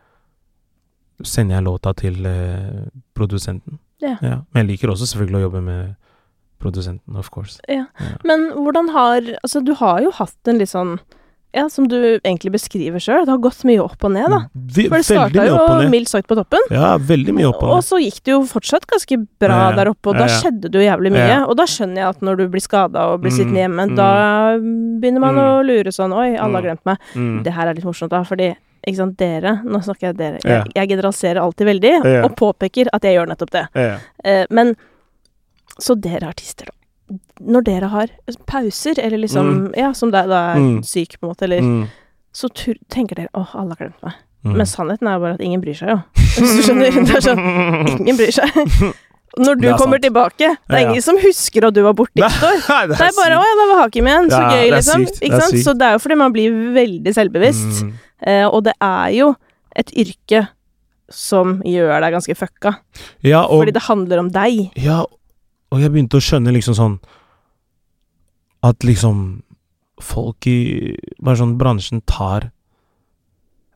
sender jeg låta til eh, produsenten. Ja. Men jeg liker også selvfølgelig å jobbe med produsenten, of course. Ja. Ja. Men hvordan har Altså, du har jo hatt en litt sånn ja, som du egentlig beskriver sjøl. Det har gått mye opp og ned, da. Vi, For det Mm. starta jo mildt sagt på toppen. Ja, veldig mye opp og ned. Og så gikk det jo fortsatt ganske bra Ja, ja. der oppe, og da skjedde det jo jævlig mye. Og da skjønner jeg at når du blir skada og blir Mm, sittende hjemme, mm. da begynner man Mm. å lure sånn Oi, alle har Mm. glemt meg. Mm. Det her er litt morsomt, da, fordi ikke sant, dere Nå snakker jeg dere. Jeg, jeg generaliserer alltid veldig, og påpeker at jeg gjør nettopp det. Eh, men så dere artister, da. Når dere har pauser, eller liksom Ja, som deg da er Mm. syk, på en måte, eller Mm. Så tenker dere åh, alle har glemt meg. Mm. Men sannheten er jo bare at ingen bryr seg, jo. Hvis du skjønner? Det er sånn Ingen bryr seg. Når du er kommer sant. tilbake, det er ingen som husker at du var borte i et år. Nei, det Det er bare 'Å ja, da var Hakim igjen'. Så Ja, gøy, det liksom. det Ikke sant? sykt. Så det er jo fordi man blir veldig selvbevisst. Mm. Eh, og det er jo et yrke som gjør deg ganske fucka. Ja, og fordi det handler om deg. Ja, og jeg begynte å skjønne liksom sånn At liksom folk i bare sånn bransjen tar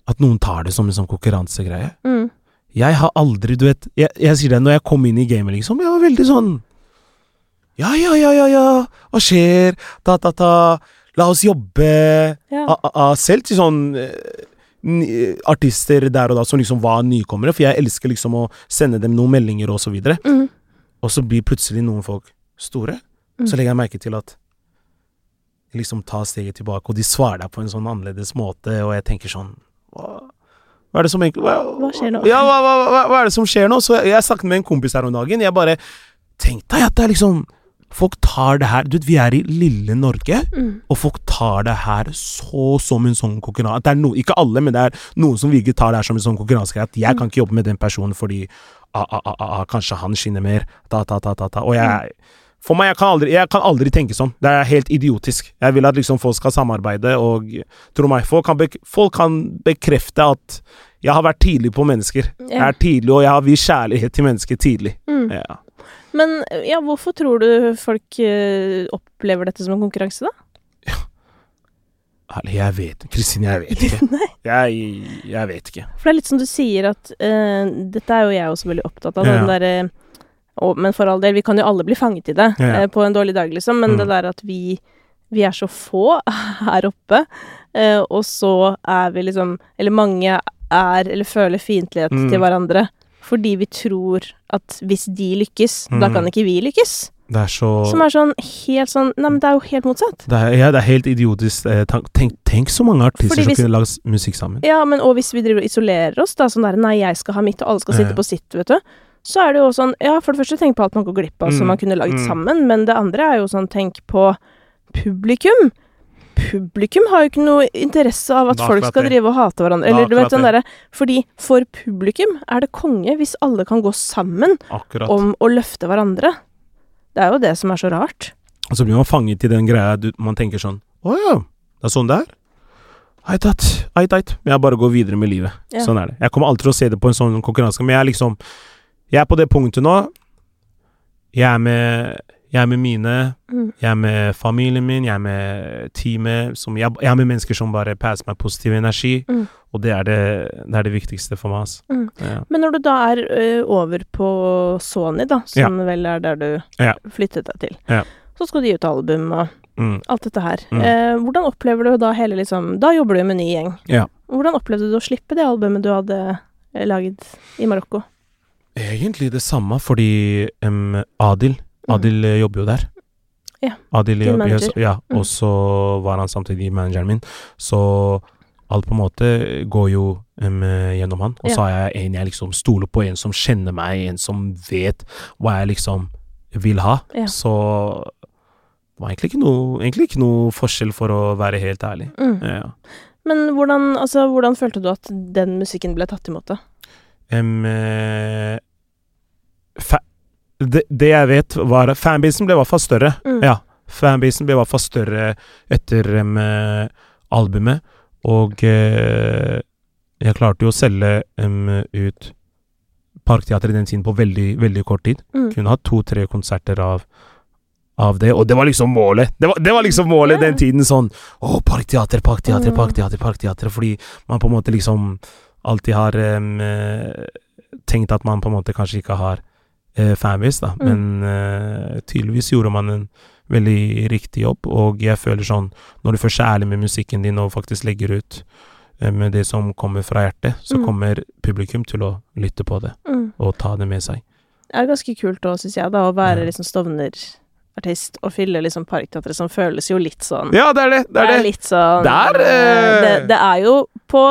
At noen tar det som en sånn konkurransegreie. Mm. Jeg har aldri, du vet Jeg, jeg sier det, når jeg kom inn i gamet, liksom, jeg var veldig sånn Ja, ja, ja, ja, ja, hva skjer? Ta, ta, ta. La oss jobbe. Ja. A, a, a, selv til sånn eh, artister der og da som liksom var nykommere, for jeg elsker liksom å sende dem noen meldinger og så videre. Mm. Og så blir plutselig noen folk store. Mm. Så legger jeg merke til at de liksom tar steget tilbake, og de svarer deg på en sånn annerledes måte, og jeg tenker sånn Hva, hva er det som egentlig hva, Hva skjer nå? Ja, hva, hva, hva, hva er det som skjer nå? Så jeg, jeg snakket med en kompis her om dagen. Jeg bare Tenk deg at det er liksom Folk tar det her Du vet, vi er i lille Norge. Mm. Og folk tar det her så som en sånn konkurranse Det er no, Ikke alle, men det er noen som virkelig tar det her som en sånn konkurransegreie. At jeg Mm. kan ikke jobbe med den personen fordi ah, ah, ah, ah, kanskje han skinner mer. Ta, ta, ta, ta, ta. Og jeg For meg, jeg kan, aldri, jeg kan aldri tenke sånn. Det er helt idiotisk. Jeg vil at liksom folk skal samarbeide, og tro meg, folk kan, folk kan bekrefte at jeg har vært tidlig på mennesker. Jeg er tidlig, og jeg har vist kjærlighet til mennesker tidlig. Mm. Ja. Men ja, hvorfor tror du folk eh, opplever dette som en konkurranse, da? Jeg vet Kristine, jeg vet ikke. Jeg, jeg vet ikke. For det er litt som du sier at uh, Dette er jo jeg også veldig opptatt av. Ja. Den Der, og, Men for all del, vi kan jo alle bli fanget i det Ja, ja. eh, på en dårlig dag, liksom. Men Mm. det der at vi, vi er så få her oppe, uh, og så er vi liksom Eller mange er eller føler fiendtlighet Mm. til hverandre fordi vi tror at hvis de lykkes, da Mm. kan ikke vi lykkes. Det er så Som er sånn helt sånn Nei, men det er jo helt motsatt. det er, ja, det er helt idiotisk. eh, tank- Tenk, tenk så mange artister hvis, som kunne lagd musikk sammen. Ja, men og hvis vi driver og isolerer oss, da, sånn der nei, jeg skal ha mitt, og alle skal sitte Ja. på sitt, vet du, så er det jo sånn Ja, for det første, tenk på alt man går glipp av som Mm, man kunne lagd mm. sammen, men det andre er jo sånn, tenk på publikum. publikum har jo ikke noe interesse av at folk skal drive og hate hverandre. Er Eller du vet den derre Fordi for publikum er det konge hvis alle kan gå sammen Akkurat. om å løfte hverandre. Det er jo det som er så rart. Og så blir man fanget i den greia du, man tenker sånn Å ja, det er sånn det er? Eit, eit, eit, eit. Men jeg bare går videre med livet. Ja. Sånn er det. Jeg kommer alltid til å se det på en sånn konkurranse, men jeg er liksom Jeg er på det punktet nå. Jeg er med Jeg er med mine. Mm. Jeg er med familien min, jeg er med teamet. Som jeg, jeg er med mennesker som bare passer meg positiv energi. Mm. Og det er det, det er det viktigste for meg. Mm. Ja. Men når du da er ø, over på Sony, da, som vel er der du Ja. flyttet deg til, Ja. så skal du gi ut album og Mm. alt dette her. Mm. Eh, hvordan opplever du da hele liksom Da jobber du med ny gjeng. Ja. Hvordan opplevde du å slippe det albumet du hadde eh, laget i Marokko? Egentlig det samme, fordi um, Adil Adil eh, jobber jo der. Ja, Adil din jobber, manager. Ja, Mm. og så var han samtidig manageren min. Så alt på en måte går jo um, gjennom han. Og så Ja. har jeg en jeg liksom stoler på, en som kjenner meg, en som vet hva jeg liksom vil ha. Ja. Så det var egentlig ikke, noe, egentlig ikke noe forskjell, for å være helt ærlig. Mm. Ja. Men hvordan, altså, hvordan følte du at den musikken ble tatt imot, da? Um, det, det jeg vet, var Fanbasen ble i hvert fall større. Mm. Ja. Fanbasen ble i hvert fall større etter eh, albumet. Og uh, jeg klarte jo å selge um, ut Parkteatret i den tiden på veldig, veldig kort tid. Mm. Kunne hatt to-tre konserter av av det, og det var liksom målet. Det var, det var liksom målet yeah. den tiden. Sånn Å, Parkteater, Parkteater, Mm. Parkteater, Parkteater. Fordi man på en måte liksom alltid har eh, tenkt at man på en måte kanskje ikke har eh, fanbase, da. Mm. Men eh, tydeligvis gjorde man en veldig riktig jobb, og jeg føler sånn Når du først er ærlig med musikken din og faktisk legger ut eh, med det som kommer fra hjertet, så Mm. kommer publikum til å lytte på det Mm. og ta det med seg. Det er ganske kult òg, syns jeg, da, å være liksom Stovner-artist og fylle liksom Parkteatret, som føles jo litt sånn Ja, det er det! Det er det! litt sånn Det er, eh, eh, det, det er jo på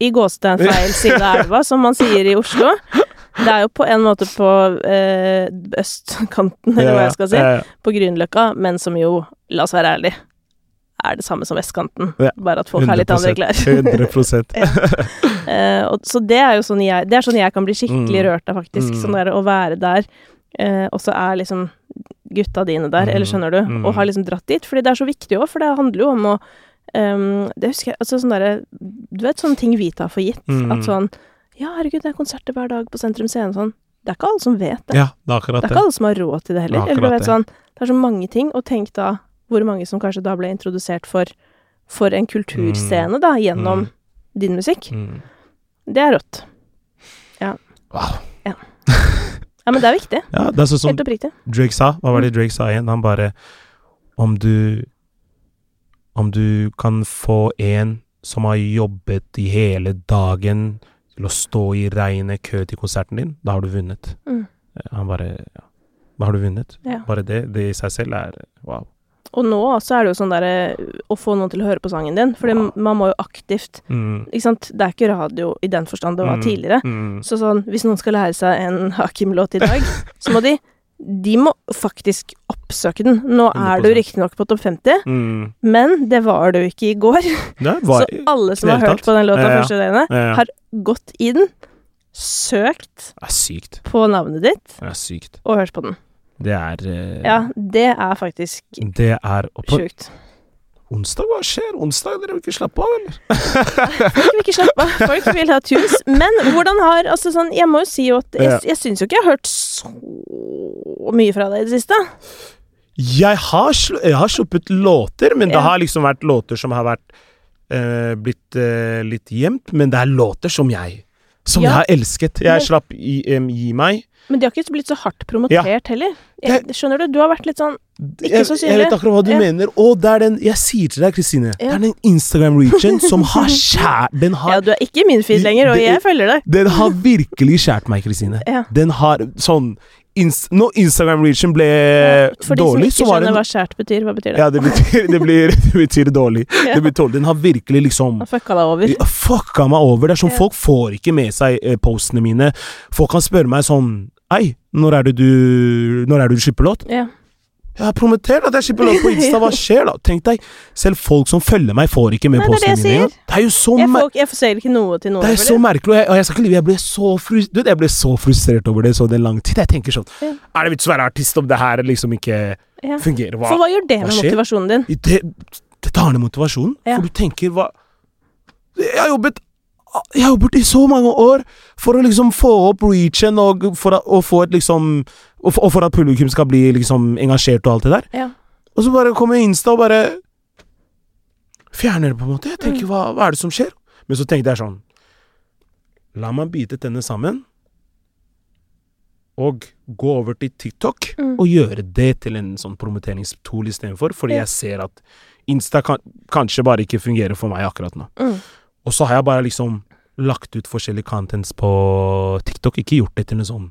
i gåstein feil side av elva, som man sier i Oslo. Det er jo på en måte på eh, østkanten, eller hva jeg skal si, Ja, ja. på Grünerløkka, men som jo, la oss være ærlig, er det samme som vestkanten, Ja, bare at folk har litt andre klær. 100 Eh, og, så det er jo sånn jeg Det er sånn jeg kan bli skikkelig Mm. rørt av, faktisk. Mm. Sånn der å være der, eh, og så er liksom gutta dine der, Mm. eller skjønner du, Mm. og har liksom dratt dit. Fordi det er så viktig òg, for det handler jo om å um, Det husker jeg Altså sånn derre Du vet sånne ting vi tar for gitt. Mm. At sånn Ja, herregud, det er konserter hver dag på Sentrum Scene og sånn. Det er ikke alle som vet det. Ja, det er akkurat Det er ikke alle som har råd til det heller. Det er vet sånn Det er så mange ting, og tenk da hvor mange som kanskje da ble introdusert for for en kulturscene, da, gjennom Mm. din musikk. Mm. Det er rått. Wow. Ja, men det er viktig. Ja, det er sånn som Helt oppriktig. Drake sa. Hva var det Mm. Drake sa igjen? Han bare Om du Om du kan få en som har jobbet i hele dagen til å stå i regnet, kø til konserten din, da har du vunnet. Mm. Han bare Ja. Da har du vunnet. Ja. Bare det, det i seg selv er wow. Og nå også er det jo sånn derre å få noen til å høre på sangen din, for Wow. man må jo aktivt Mm. Ikke sant, det er ikke radio i den forstand det var Mm. tidligere. Mm. Så sånn, hvis noen skal lære seg en Hakim-låt i dag, så må de De må faktisk oppsøke den. Nå er du 100%. riktignok på topp 50, Mm. men det var du ikke i går. Var Så alle som har hørt på den låta Ja, ja. første dagene, ja, har gått inn, søkt på navnet ditt og hørt på den. Det er eh, Ja, det er faktisk Det er sjukt. onsdag, hva skjer? Onsdag, dere vil ikke slappe av, eller? Folk vil ikke slappe av. Folk vil ha tunes. Men hvordan har Altså sånn, jeg må jo si jo at jeg, jeg syns jo ikke jeg har hørt så mye fra deg i det siste. Jeg har, jeg har sluppet låter, men det har liksom vært låter som har vært eh, blitt eh, litt gjemt, men det er låter som jeg Som Ja. jeg har elsket. Jeg Men- slapp i, um, Gi meg. Men de har ikke blitt så hardt promotert heller. Jeg, skjønner du? Du har vært litt sånn Ikke så synlig. jeg vet akkurat hva du Ja. mener. Og det er den Jeg sier til deg, Kristine, det er den Instagram-reachen som har skjært Den Ja, du er ikke i min feed lenger, og Det- jeg følger deg. den har virkelig skjært meg, Kristine. Ja. Den har sånn ins Når Instagram-reachen ble dårlig For de som ikke skjønner hva skjært betyr, hva betyr det? Ja, det betyr, det blir, det betyr dårlig. Ja. Det betyr. Den har virkelig liksom Han fucka deg over. fucka meg over. Det er sånn, Ja. Folk får ikke med seg eh, postene mine. Folk kan spørre meg sånn Ei, når er det du Når er det du slipper låt? Ja. Jeg har promotert at jeg slipper lov på Insta. Hva skjer da? Tenk deg, selv folk som følger meg, får ikke med postene mine sier. Det er jo så Jeg, får, jeg får ikke noe til noen. det er så merkelig, og jeg, og jeg skal ikke lyve, jeg ble så, frus- du jeg ble så frustrert over det så det lang tid. Jeg tenker sånn Ja. Er det vits å være artist om det her liksom ikke Ja. fungerer? Hva? For hva gjør det hva med motivasjonen din? Det, det tar ned motivasjonen, Ja. for du tenker hva Jeg har jobbet jeg har jobbet i så mange år for å liksom få opp reachen og for, å- og få et liksom og for, og for at publikum skal bli liksom engasjert og alt det der. Ja. Og så bare kommer Insta og bare fjerner det, på en måte. Jeg tenker, hva, hva er det som skjer? Men så tenkte jeg sånn La meg bite tennene sammen og gå over til TikTok Mm. og gjøre det til en sånn promoteringstool istedenfor, fordi jeg ser at Insta kan, kanskje bare ikke fungerer for meg akkurat nå. Mm. Og så har jeg bare liksom lagt ut forskjellige contents på TikTok, ikke gjort det til noe sånn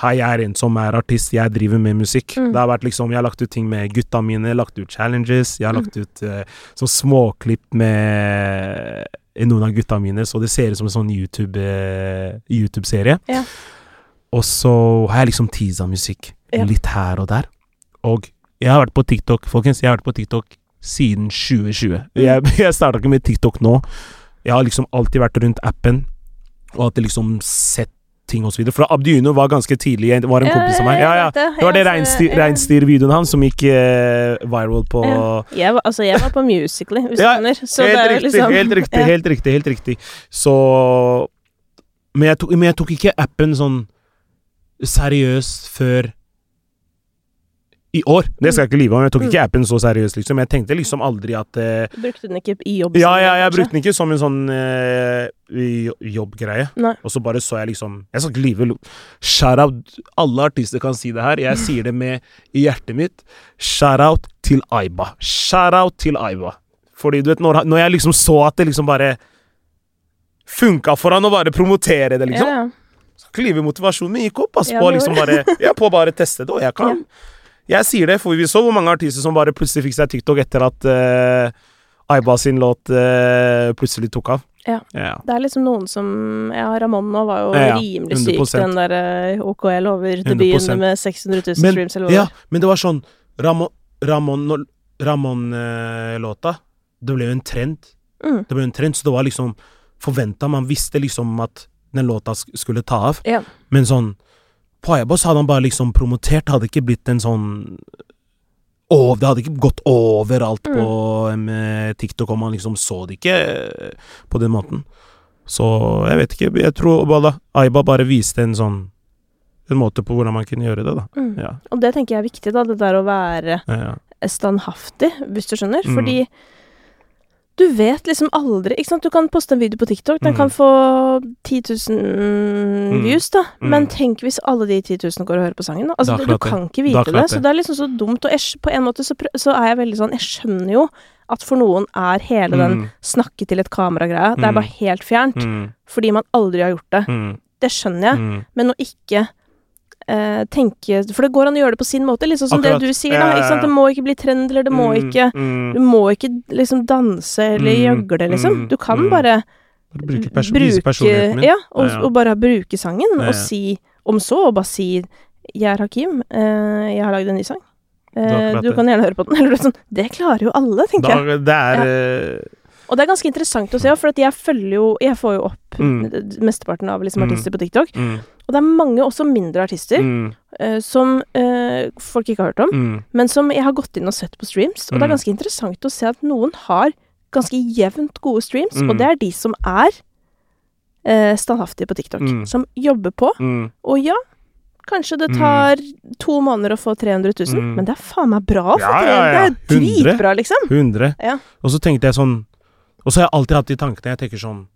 Hei, jeg er en som er artist, jeg driver med musikk. Mm. Det har vært liksom, Jeg har lagt ut ting med gutta mine, lagt ut challenges. Jeg har Mm. lagt ut uh, sånn småklipp med noen av gutta mine, så det ser ut som en sånn YouTube, eh, YouTube-serie. Ja. Og så har jeg liksom teasa musikk Ja. litt her og der. Og jeg har vært på TikTok, folkens. Jeg har vært på TikTok siden 2020. Mm. Jeg, jeg starta ikke med TikTok nå. Jeg har liksom alltid vært rundt appen og alltid liksom sett ting videre. For Abdiuno var ganske tidlig, Det var en kompis av meg. Ja, ja. Det var det reinsdyrvideoen hans som gikk eh, viral på Ja. Jeg var, altså, jeg var på Musically, hvis du skjønner. Så helt, det riktig, liksom helt riktig, ja. helt riktig, helt riktig. Så men jeg, tok, men jeg tok ikke appen sånn seriøst før i år. Det skal jeg ikke lyve om. Jeg tok ikke appen så seriøst, liksom. Jeg tenkte liksom aldri at uh, brukte den ikke i jobb? Ja, ja, jeg brukte den ikke som en sånn uh, jo- jobbgreie. Og så bare så jeg liksom Jeg skal ikke lyve. Shout-out Alle artister kan si det her. Jeg sier det med i hjertet mitt. Shout-out til Aiba. Shout-out til Aiba. Fordi du vet, når, når jeg liksom så at det liksom bare funka for han å bare promotere det, liksom. Ja, ja. Skal ikke motivasjonen min gikk opp. Ass, Ja, på liksom bare Ja, på bare teste det. Og jeg kan Jeg sier det, for vi så hvor mange artister som bare plutselig fikk seg TikTok etter at uh, Aiba sin låt uh, plutselig tok av. Ja. ja. Det er liksom noen som Ja, Ramón nå var jo Ja, ja, rimelig syk, 100%. den der eh, OKL over 100%. debuten med 600 000 Men, streams eller hva ja, det var. men det var sånn Ramon Ramon, Ramon uh, låta Det ble jo en trend. Mm. Det ble en trend, så det var liksom forventa. Man visste liksom at den låta skulle ta av. Ja. Men sånn På Aibos hadde han bare liksom promotert. Hadde ikke blitt en sånn Å, det hadde ikke gått overalt Mm. på eh, TikTok om man liksom så det ikke eh, på den måten. Så jeg vet ikke. Jeg tror bare Aiba bare viste en sånn En måte på hvordan man kunne gjøre det, da. Mm. Ja. Og det tenker jeg er viktig, da, det der å være ja, ja. standhaftig, hvis du skjønner. Mm. Fordi du vet liksom aldri Ikke sant, du kan poste en video på TikTok, den Mm. kan få 10 000 views, da. Mm. Men tenk hvis alle de 10 000 går og hører på sangen, da. Altså, er du, du kan ikke vite det. Så det. er liksom så dumt. Og jeg, på en måte så, så er jeg veldig sånn Jeg skjønner jo at for noen er hele den Mm, snakke til et kamera-greia Det er Mm. bare helt fjernt. mm, Fordi man aldri har gjort det. mm, Det skjønner jeg. mm. Men å ikke eh, tenke For det går an å gjøre det på sin måte, sånn som Akkurat. det du sier. Da, ikke sant? Det må ikke bli trend, eller det må Mm, ikke mm. Du må ikke liksom danse eller Mm, gjøgle, liksom. mm, Du kan mm. bare Bare bruke, perso vise personligheten min. Ja, og, Ja, ja. og bare bruke sangen, Ja, og si Om så, og bare si 'Jeg er Hakim, uh, jeg har lagd en ny sang'. Eh, du kan gjerne høre på den. Eller sånn. Det klarer jo alle, tenker jeg. Det er Og det er ganske interessant å se, for at jeg følger jo Jeg får jo opp Mm. mesteparten av liksom, artister på TikTok. Mm, Og det er mange, også mindre artister, mm, uh, som uh, folk ikke har hørt om. mm, Men som jeg har gått inn og sett på streams, og det er Mm. ganske interessant å se at noen har ganske jevnt gode streams, Mm. og det er de som er uh, standhaftige på TikTok. Mm. Som jobber på. mm. Og ja, kanskje det Mm. tar to måneder å få 300 000, Mm. men det er faen meg bra å få Ja, 300 ja, ja. Det er 100. dritbra, liksom. 100. Ja. Og så tenkte jeg sånn Og så har jeg alltid hatt de tankene. Jeg tenker sånn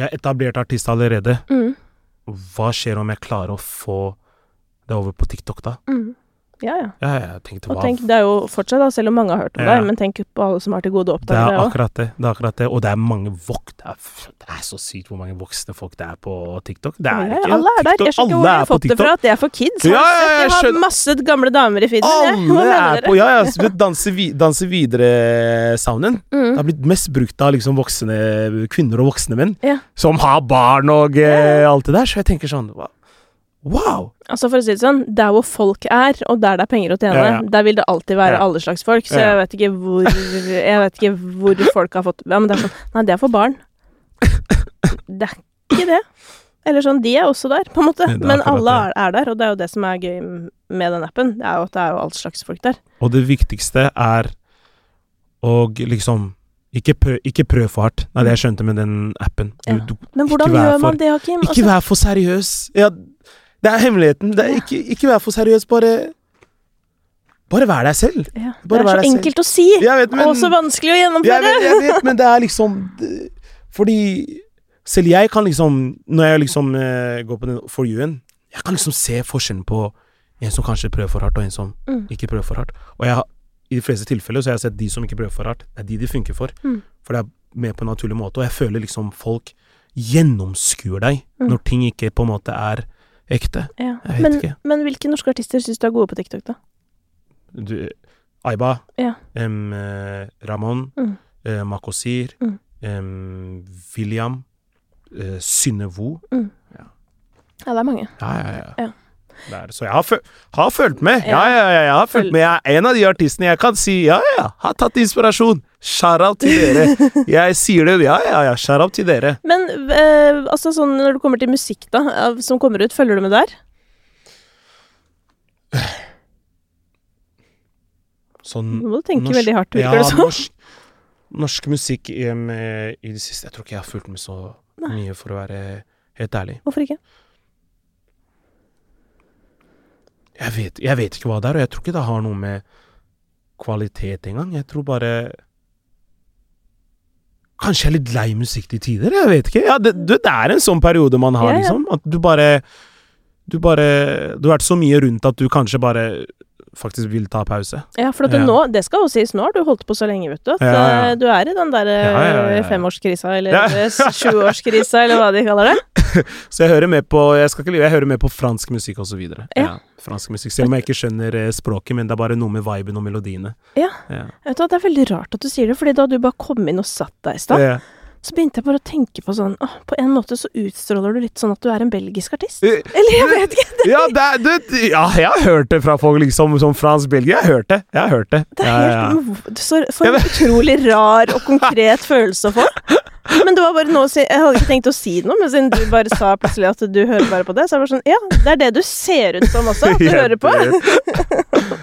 Jeg er etablert artist allerede. Mm. Hva skjer om jeg klarer å få det over på TikTok, da? Mm. Ja, ja. Ja, ja tenkte Og tenk, det er jo fortsatt, da, selv om mange har hørt om Ja. deg, men tenk på alle som har til gode å Det oppdage er det òg. akkurat det. det er akkurat det. Og det er mange vok... Det er, det er så sykt hvor mange voksne folk det er på TikTok. Det er ikke alle er der. TikTok. Jeg skjønner ikke hvor jeg er har fått det fra. At det er for kids. Jeg har skjønner. masse gamle damer i feeden. Alle er på Ja, ja, danse, vi, danse videre-sounden. Det Mm. har blitt mest brukt av liksom voksne kvinner og voksne menn. Som har barn og eh, alt det der. Så jeg tenker sånn hva? Wow! Altså For å si det sånn, der hvor folk er, og der det er penger å tjene, Ja, ja. der vil det alltid være Ja. alle slags folk. Så jeg vet ikke hvor Jeg vet ikke hvor folk har fått Ja, men det er sånn Nei, det er for barn. Det er ikke det. Eller sånn, de er også der, på en måte. Men alle er, er der, og det er jo det som er gøy med den appen. Det er jo at det er jo all slags folk der. Og det viktigste er å liksom ikke, prøv, ikke prøv for hardt. Er det jeg skjønte med den appen. Du, Ja. Men hvordan Ikke man gjør for- det, Hakim? ikke Altså, vær for seriøs. Ja, det er hemmeligheten. Det er ikke, ikke vær for seriøs. Bare Bare vær deg selv. ja, det er så enkelt selv. å si, vet, men og så vanskelig å jeg vet, jeg vet, men det er liksom Fordi selv jeg kan liksom Når jeg liksom uh, går på den for you-en, jeg kan liksom se forskjellen på en som kanskje prøver for hardt, og en som Mm. ikke prøver for hardt. Og jeg i de fleste tilfeller så har jeg sett de som ikke prøver for hardt, det er de de funker for. Mm. For det er mer på en naturlig måte, og jeg føler liksom folk gjennomskuer deg Mm. når ting ikke på en måte er ekte. Ja. Jeg vet Men, ikke. men hvilke norske artister syns du er gode på TikTok, da? Du, Aiba, Ja. em, eh, Ramón, Mm. uh, Makosir, Mm. um, William, uh, Synne Vo. Ja, det er mange. Ja, ja, ja. Ja. Det er, så jeg har, føl har fulgt med. Ja, Ja. ja, jeg har fulgt med. Jeg er en av de artistene jeg kan si ja, ja, har tatt inspirasjon. Shout-out til dere. Jeg sier det, ja, ja, ja. Shout-out til dere. Men eh, altså sånn når det kommer til musikk, da, som kommer ut, følger du med der? Sånn Nå må du tenke norsk- veldig hardt, Ja, det som. norsk, norsk musikk i, med, i det siste Jeg tror ikke jeg har fulgt med så Nei. mye, for å være helt ærlig. Hvorfor ikke? Jeg vet, jeg vet ikke hva det er, og jeg tror ikke det har noe med kvalitet engang. Jeg tror bare Kanskje jeg er litt lei musikk til tider? Jeg vet ikke. Ja, det, det er en sånn periode man har, liksom. At du bare Du bare Du har vært så mye rundt at du kanskje bare faktisk vil ta pause. Ja, for at Ja. nå, det skal jo sies, nå har du holdt på så lenge, vet du, at Ja, eh, du er i den der eh, femårskrisa, eller eh, sjuårskrisa, eller hva de kaller det. Så jeg hører med på Jeg skal ikke jeg hører med på fransk musikk og så videre. Ja. fransk musikk. Selv om jeg ikke skjønner språket, men det er bare noe med viben og melodiene. Ja. Ja. Vet du Det er veldig rart at du sier det, fordi da du bare kom inn og satt deg i stad, Ja. Så begynte jeg bare å tenke på sånn åh, På en måte så utstråler du litt sånn at du er en belgisk artist. Eh, Eller jeg vet ikke. Ja, det det, ja, jeg har hørt det fra folk liksom som fransk Belgia. Jeg har hørt det. Jeg har hørt det. Det er helt, ja, ja. så, For en utrolig rar og konkret følelse å få. Men det var bare noe Jeg hadde ikke tenkt å si noe, men siden du bare sa plutselig at du hører bare på det, så er det bare sånn Ja, det er det du ser ut som også, at du hører på.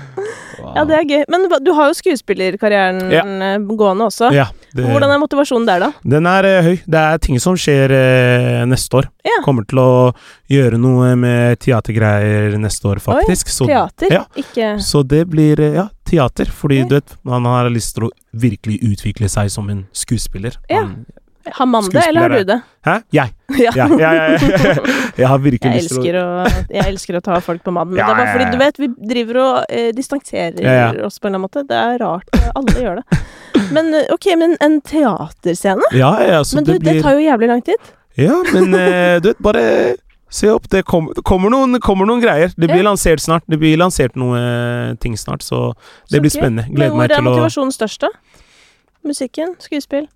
Ja, det er gøy. Men du har jo skuespillerkarrieren Ja. eh, gående også. Ja, det, Hvordan er motivasjonen der, da? Den er eh, høy. Det er ting som skjer eh, neste år. Ja. Kommer til å gjøre noe med teatergreier neste år, faktisk. Oi, Teater? ja. Ikke så det blir eh, ja, teater. Fordi Oi. du vet, man har lyst til å virkelig utvikle seg som en skuespiller. Ja. Man, Har man det, eller har du det? hæ? Jeg. Ja. Ja, ja, ja, ja. Jeg har virkelig Jeg lyst til å jeg elsker å ta folk på mannen. Men Ja, det er bare fordi du vet, vi driver og eh, distanserer Ja, oss på en eller annen måte. Det er rart. Alle gjør det. Men eh, ok, men en teaterscene? Ja, ja, så Men du, det det tar jo jævlig lang tid. Ja, men eh, du vet, bare se opp. Det, kom, kommer, noen, kommer noen greier. Det blir Ja. lansert snart. Det blir lansert noe eh, ting snart, så det Så blir spennende. Gleder hvor meg er til å motivasjonen størst, da? Musikken? Skuespill?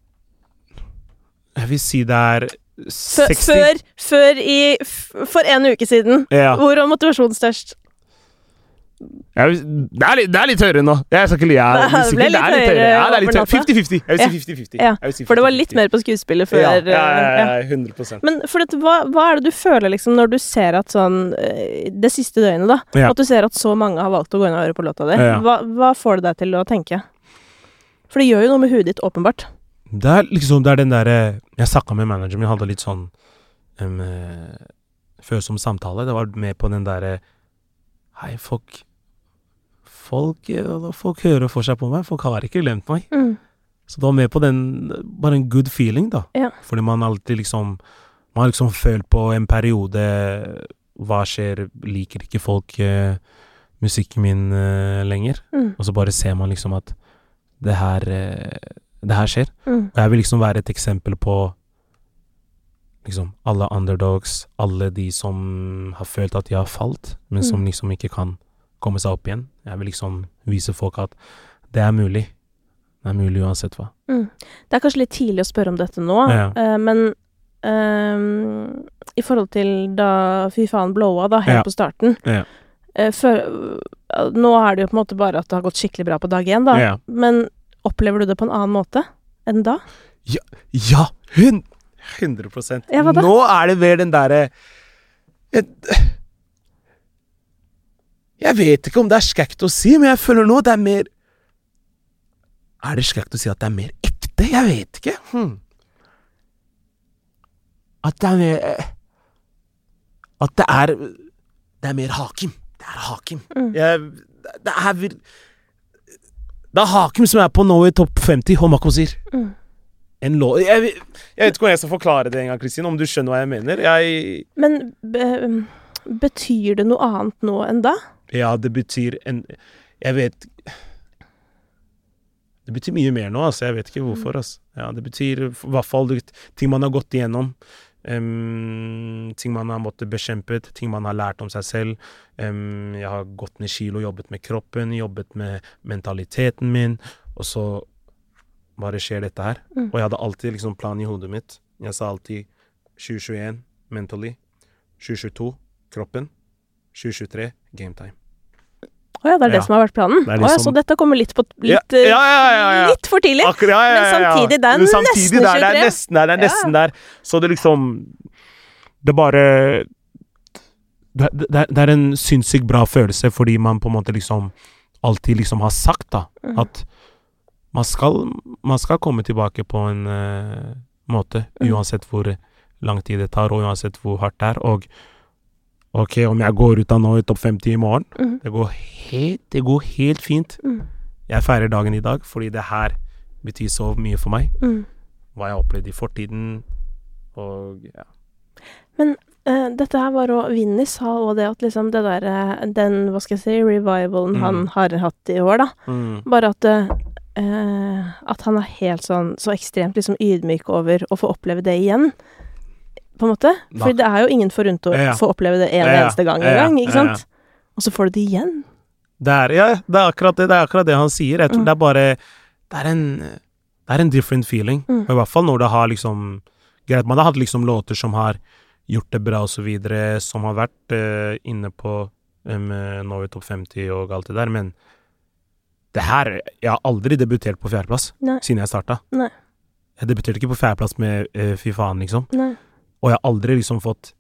Jeg vil si det er Før, 60 før, før i f For en uke siden. Ja. Hvor var motivasjonen størst? Jeg vil, det, er litt, det er litt høyere nå. Jeg skal ikke le. Jeg, Det ble litt det er litt høyere Ja, det er litt høyere. 50-50. Jeg vil Ja. si 50-50. Ja, Jeg vil si For det var litt mer på skuespillet før. ja, ja, eh, ja. ja, ja, 100% Men for dette, hva, hva er det du føler liksom når du ser at sånn eh, Det siste døgnet, da. Ja. At du ser at så mange har valgt å gå inn og høre på låta di. Ja. Hva, hva får det deg til å tenke? For det gjør jo noe med huet ditt, åpenbart. Det er liksom Det er den derre Jeg snakka med manageren min, hadde litt sånn um, eh, følsom samtale. Det var med på den derre Hei, folk Folk, eh, folk hører for seg på meg. Folk har ikke glemt meg. Mm. Så det var med på den Bare en good feeling, da. Ja. Fordi man alltid liksom Man har liksom følt på en periode Hva skjer? Liker ikke folk uh, musikken min uh, lenger? Mm. Og så bare ser man liksom at det her eh, Det her skjer. Mm. Og jeg vil liksom være et eksempel på liksom alle underdogs, alle de som har følt at de har falt, men som Mm. liksom ikke kan komme seg opp igjen. Jeg vil liksom vise folk at det er mulig. Det er mulig uansett hva. Mm. Det er kanskje litt tidlig å spørre om dette nå, Ja. eh, men um, I forhold til da Fy faen blowa, da, helt Ja. på starten Ja. eh, eh, Nå er det jo på en måte bare at det har gått skikkelig bra på dag én, da. Ja. Men opplever du det på en annen måte enn da? Ja, hun 100 Ja, hva da? Nå er det mer den derre jeg, jeg vet ikke om det er skækt å si, men jeg føler nå det er mer Er det skækt å si at det er mer ekte? Jeg vet ikke. Hm. At det er mer At det er Det er mer Hakim. Det er Hakim. Mm. Jeg, det er Det er Hakim som er på i topp 50, og Makosir. Mm. En lå... Jeg, jeg vet ikke om jeg skal forklare det en gang, Kristin, om du skjønner hva jeg mener. Jeg Men be, betyr det noe annet nå enn da? Ja, det betyr en Jeg vet Det betyr mye mer nå, altså. Jeg vet ikke hvorfor, altså. Ja, det betyr i hvert fall ting man har gått igjennom. Em, ting man har måttet bekjempet, ting man har lært om seg selv. Um, jeg har gått ned kilo, jobbet med kroppen, jobbet med mentaliteten min, og så bare skjer dette her. Mm. Og jeg hadde alltid liksom plan i hodet mitt. Jeg sa alltid 2021 mentally, 2022 kroppen, 2023 game time. Å ja, det er det Ja. som har vært planen? Det liksom... oh ja, så dette kommer litt på litt, eh, ja, ja. litt for tidlig? Akkurat, Men samtidig, det er samtidig, nesten det er- Det 23. er nesten der, det er nesten der. Så det liksom Det bare det, det, det er en sinnssykt bra følelse, fordi man på en måte liksom alltid liksom har sagt, da, Mm. at man skal, man skal komme tilbake på en uh, måte, Mm. uansett hvor lang tid det tar, og uansett hvor hardt det er. Og ok, om jeg går ut av nå i topp 50 i morgen, Mm. det går helt, det går helt fint. Mm. Jeg feirer dagen i dag fordi det her betyr så mye for meg. Mm. Hva jeg har opplevd i fortiden, og ja. Eh, dette her var òg Vinni sa òg det at liksom det der eh, Den, hva skal jeg si, revivalen Mm. han har hatt i år, da. Bare at eh, At han er helt sånn så ekstremt liksom ydmyk over å få oppleve det igjen. På en måte. For det er jo ingen forunt å Ja, få oppleve det en eneste gang engang, ikke sant? Og så får du det igjen. Det er, ja, det er akkurat det, det er akkurat det han sier. Jeg tror Mm. det er bare Det er en Det er en different feeling. Mm. I hvert fall når det har liksom Greit, man har hatt liksom låter som har gjort det bra og så videre, som har vært uh, inne på um, nå i topp 50 og alt det der, men det her Jeg har aldri debutert på fjerdeplass siden jeg starta. Nei. Jeg debuterte ikke på fjerdeplass med uh, Fy faen, liksom. Nei. Og jeg har aldri liksom fått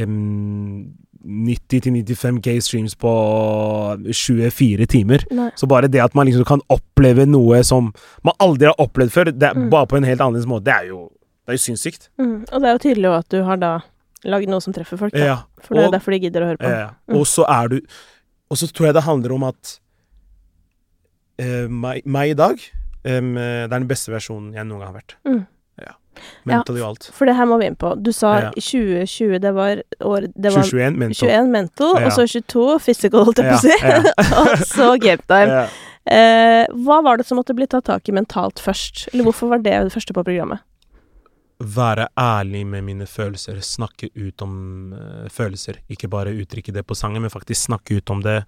um, 90-95 K streams på 24 timer. Nei. Så bare det at man liksom kan oppleve noe som man aldri har opplevd før, det Mm. bare på en helt annerledes måte, det er jo, det er jo sinnssykt. Mm. Og det er jo tydelig at du har da lagd noe som treffer folk, da. Ja. For det er og- derfor de gidder å høre på. ja. Mm. Og så er du Og så tror jeg det handler om at uh, meg, meg i dag eh, Det er den beste versjonen jeg noen gang har vært. Mm. Ja. Mentally og alt. For det her må vi inn på. Du sa Ja. 2020, det var år Det var 2021 mental. 21 mental, Ja. og så 22 physical, holdt jeg på å si. Og så game time. Ja. Eh, hva var det som måtte bli tatt tak i mentalt først? Eller hvorfor var det det første på programmet? være ærlig med mine følelser, snakke ut om uh, følelser. Ikke bare uttrykke det på sangen, men faktisk snakke ut om det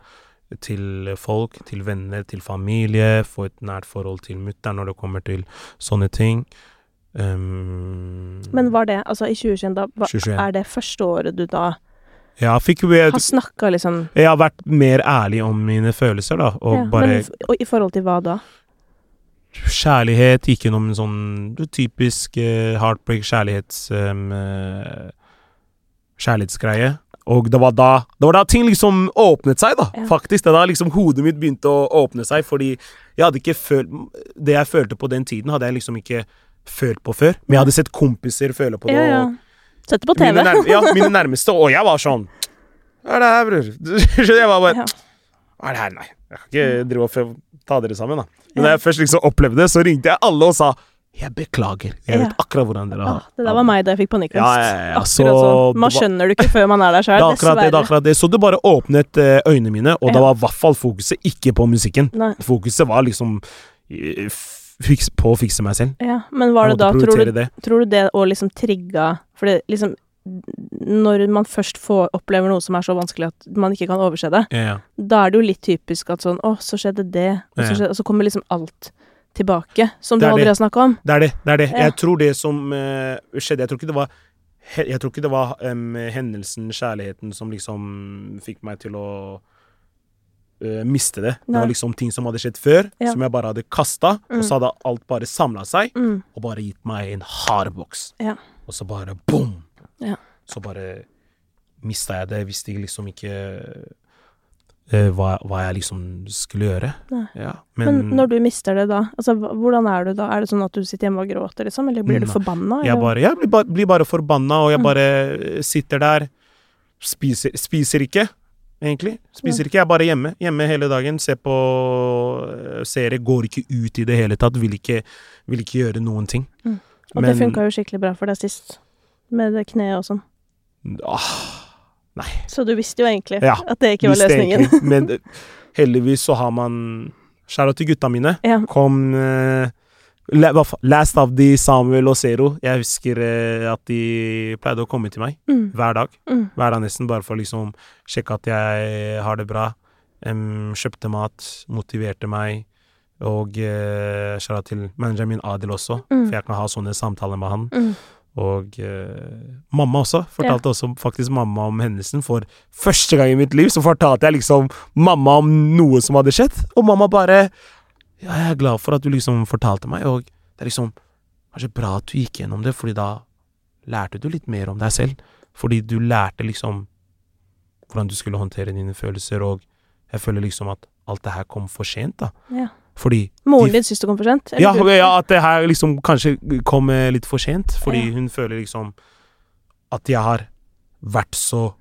til folk, til venner, til familie. Få et nært forhold til mutter'n når det kommer til sånne ting. Um, Men var det, altså i 2021, da, hva, 2021. er det første året du da Ja, fikk jeg, har snakka liksom jeg har vært mer ærlig om mine følelser, da. Og ja, bare men, og I forhold til hva da? kjærlighet, gikk gjennom en sånn typisk uh, heartbreak kjærlighets... Um, uh, kjærlighetsgreie. Og det var da Det var da ting liksom åpnet seg, da. Ja. Faktisk. Det da liksom hodet mitt begynte å åpne seg, fordi jeg hadde ikke følt Det jeg følte på den tiden, hadde jeg liksom ikke følt på før. Men jeg hadde sett kompiser føle på det. Ja, ja. Sett det på TV. Mine, ja, mine nærmeste, og jeg var sånn Hva er det her, bror? Jeg var bare Ja. Hva er det her? Nei, jeg kan ikke drive og ta dere sammen, da. Men da jeg først liksom opplevde det, så ringte jeg alle og sa jeg beklager. Jeg vet Ja. akkurat hvordan dere har har det der var meg da jeg fikk panikkangst. Ja, ja, ja, så sånn. Man skjønner det ikke før man er der sjøl, er akkurat det, akkurat det. Så det bare åpnet eh, øynene mine, og Ja. det var i hvert fall fokuset ikke på musikken. Nei, Fokuset var liksom fiks, på å fikse meg selv. ja. Men var det da, tror du, det. tror du det å liksom trigga For det liksom Når man først får opplever noe som er så vanskelig at man ikke kan overse det, Ja, ja. da er det jo litt typisk at sånn Å, så skjedde det, og så, skjedde, og så kommer liksom alt tilbake, som du aldri har snakka om. Det er det. det er det. Jeg tror det som uh, skjedde Jeg tror ikke det var Jeg tror ikke det var um, hendelsen, kjærligheten, som liksom fikk meg til å eh, miste det. Det var liksom ting som hadde skjedd før, Ja. som jeg bare hadde kasta, Mm. og så hadde alt bare samla seg, Mm. og bare gitt meg en hard boks. Ja. Og så bare boom! Ja. Så bare mista jeg det. Jeg visste liksom ikke uh, hva, hva jeg liksom skulle gjøre. Nei. Ja. Men, når du mister det da, altså hvordan er du da? Er det sånn at du sitter hjemme og gråter, liksom? Eller blir du Nei. forbanna? Jeg, bare, jeg blir, bare, blir bare forbanna, og jeg Mm. bare sitter der. Spiser, spiser ikke, egentlig. Spiser ikke. Jeg er bare hjemme. Hjemme hele dagen. Ser på serie. serier. Går ikke ut i det hele tatt. Vil ikke, vil ikke gjøre noen ting. Og det funka jo skikkelig bra for deg sist, med det kneet og sånn. ah, Så du visste jo egentlig Ja, at det ikke var løsningen. egentlig, Men eh, heldigvis så har man Skjæra til gutta mine. Ja. Kom eh, Last of de, Samuel og Zero. Jeg husker eh, at de pleide å komme til meg Mm. hver dag. Mm. hver dag nesten, bare for å liksom sjekke at jeg har det bra. Um, kjøpte mat, motiverte meg, og eh, kjære til manageren min Adil også, Mm. for jeg kan ha sånne samtaler med han. Mm. Og eh, mamma også. Fortalte også faktisk mamma om hendelsen. For første gang i mitt liv så fortalte jeg liksom mamma om noe som hadde skjedd, og mamma bare Ja, jeg er glad for at du liksom fortalte meg, og det er liksom Kanskje bra at du gikk gjennom det, fordi da lærte du litt mer om deg selv. Fordi du lærte liksom hvordan du skulle håndtere dine følelser, og jeg føler liksom at alt det her kom for sent, da. Ja. Fordi Moren din syns det kom for sent? ja, ja, at det her liksom kanskje kom eh, litt for sent, fordi Ja. hun føler liksom at jeg har vært så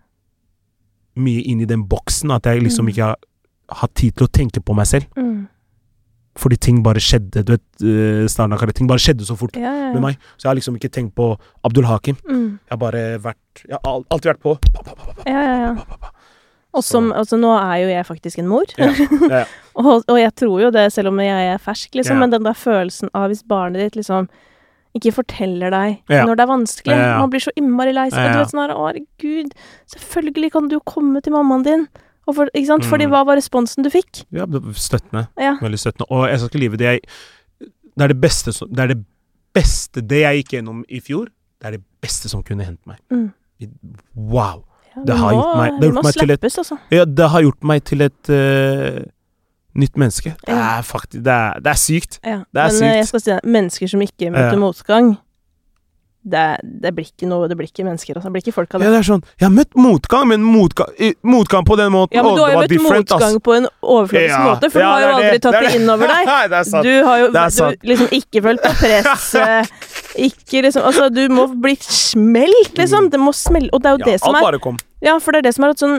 mye inn i den boksen at jeg liksom Mm. ikke har hatt tid til å tenke på meg selv. Mm. Fordi ting bare skjedde, du vet, uh, ting bare skjedde så fort Ja, ja, ja. med meg. Så jeg har liksom ikke tenkt på Abdul Hakim. Mm. Jeg har bare vært Jeg har alltid vært på. Pa, pa, pa, Ja, ja, ja. Og som, altså, nå er jo jeg faktisk en mor. Ja, ja, ja. og, og jeg tror jo det, selv om jeg er fersk, liksom. Men den der følelsen av hvis barnet ditt liksom ikke forteller deg når det er vanskelig. Man blir så innmari lei seg. Og du vet sånn her, å herregud, selvfølgelig kan du jo komme til mammaen din. Og for, ikke sant? Fordi Mm. hva var responsen du fikk? ja støttende. Ja. Veldig støttende. Og jeg skal ikke lyve, det jeg Det er det beste som Det er det beste Det jeg gikk gjennom i fjor, det er det beste som kunne hendt meg. Mm. Wow. Ja, Det har må, gjort meg- det har gjort meg til et- altså. Ja, det har gjort meg til et eh, nytt menneske. Det er faktisk Det er, det er sykt. Ja. Det er Men sykt. jeg skal si det, mennesker som ikke møter motgang, det, det blir ikke noe Det blir ikke mennesker, altså. Det blir ikke folk av Ja, det. det er sånn Jeg har møtt motgang, men motgang, motgang på den måten Ja, men du har jo møtt ass. motgang på en overfladisk Ja. måte, for Ja, du har jo aldri det. tatt Det er det det. innover deg. Det er sant. Du har jo du, liksom ikke følt på press. eh, Ikke liksom Altså, du må bli smelt, liksom. Det må smelle. Og det er jo det som er alt bare kom. Ja, for det er det som er at sånn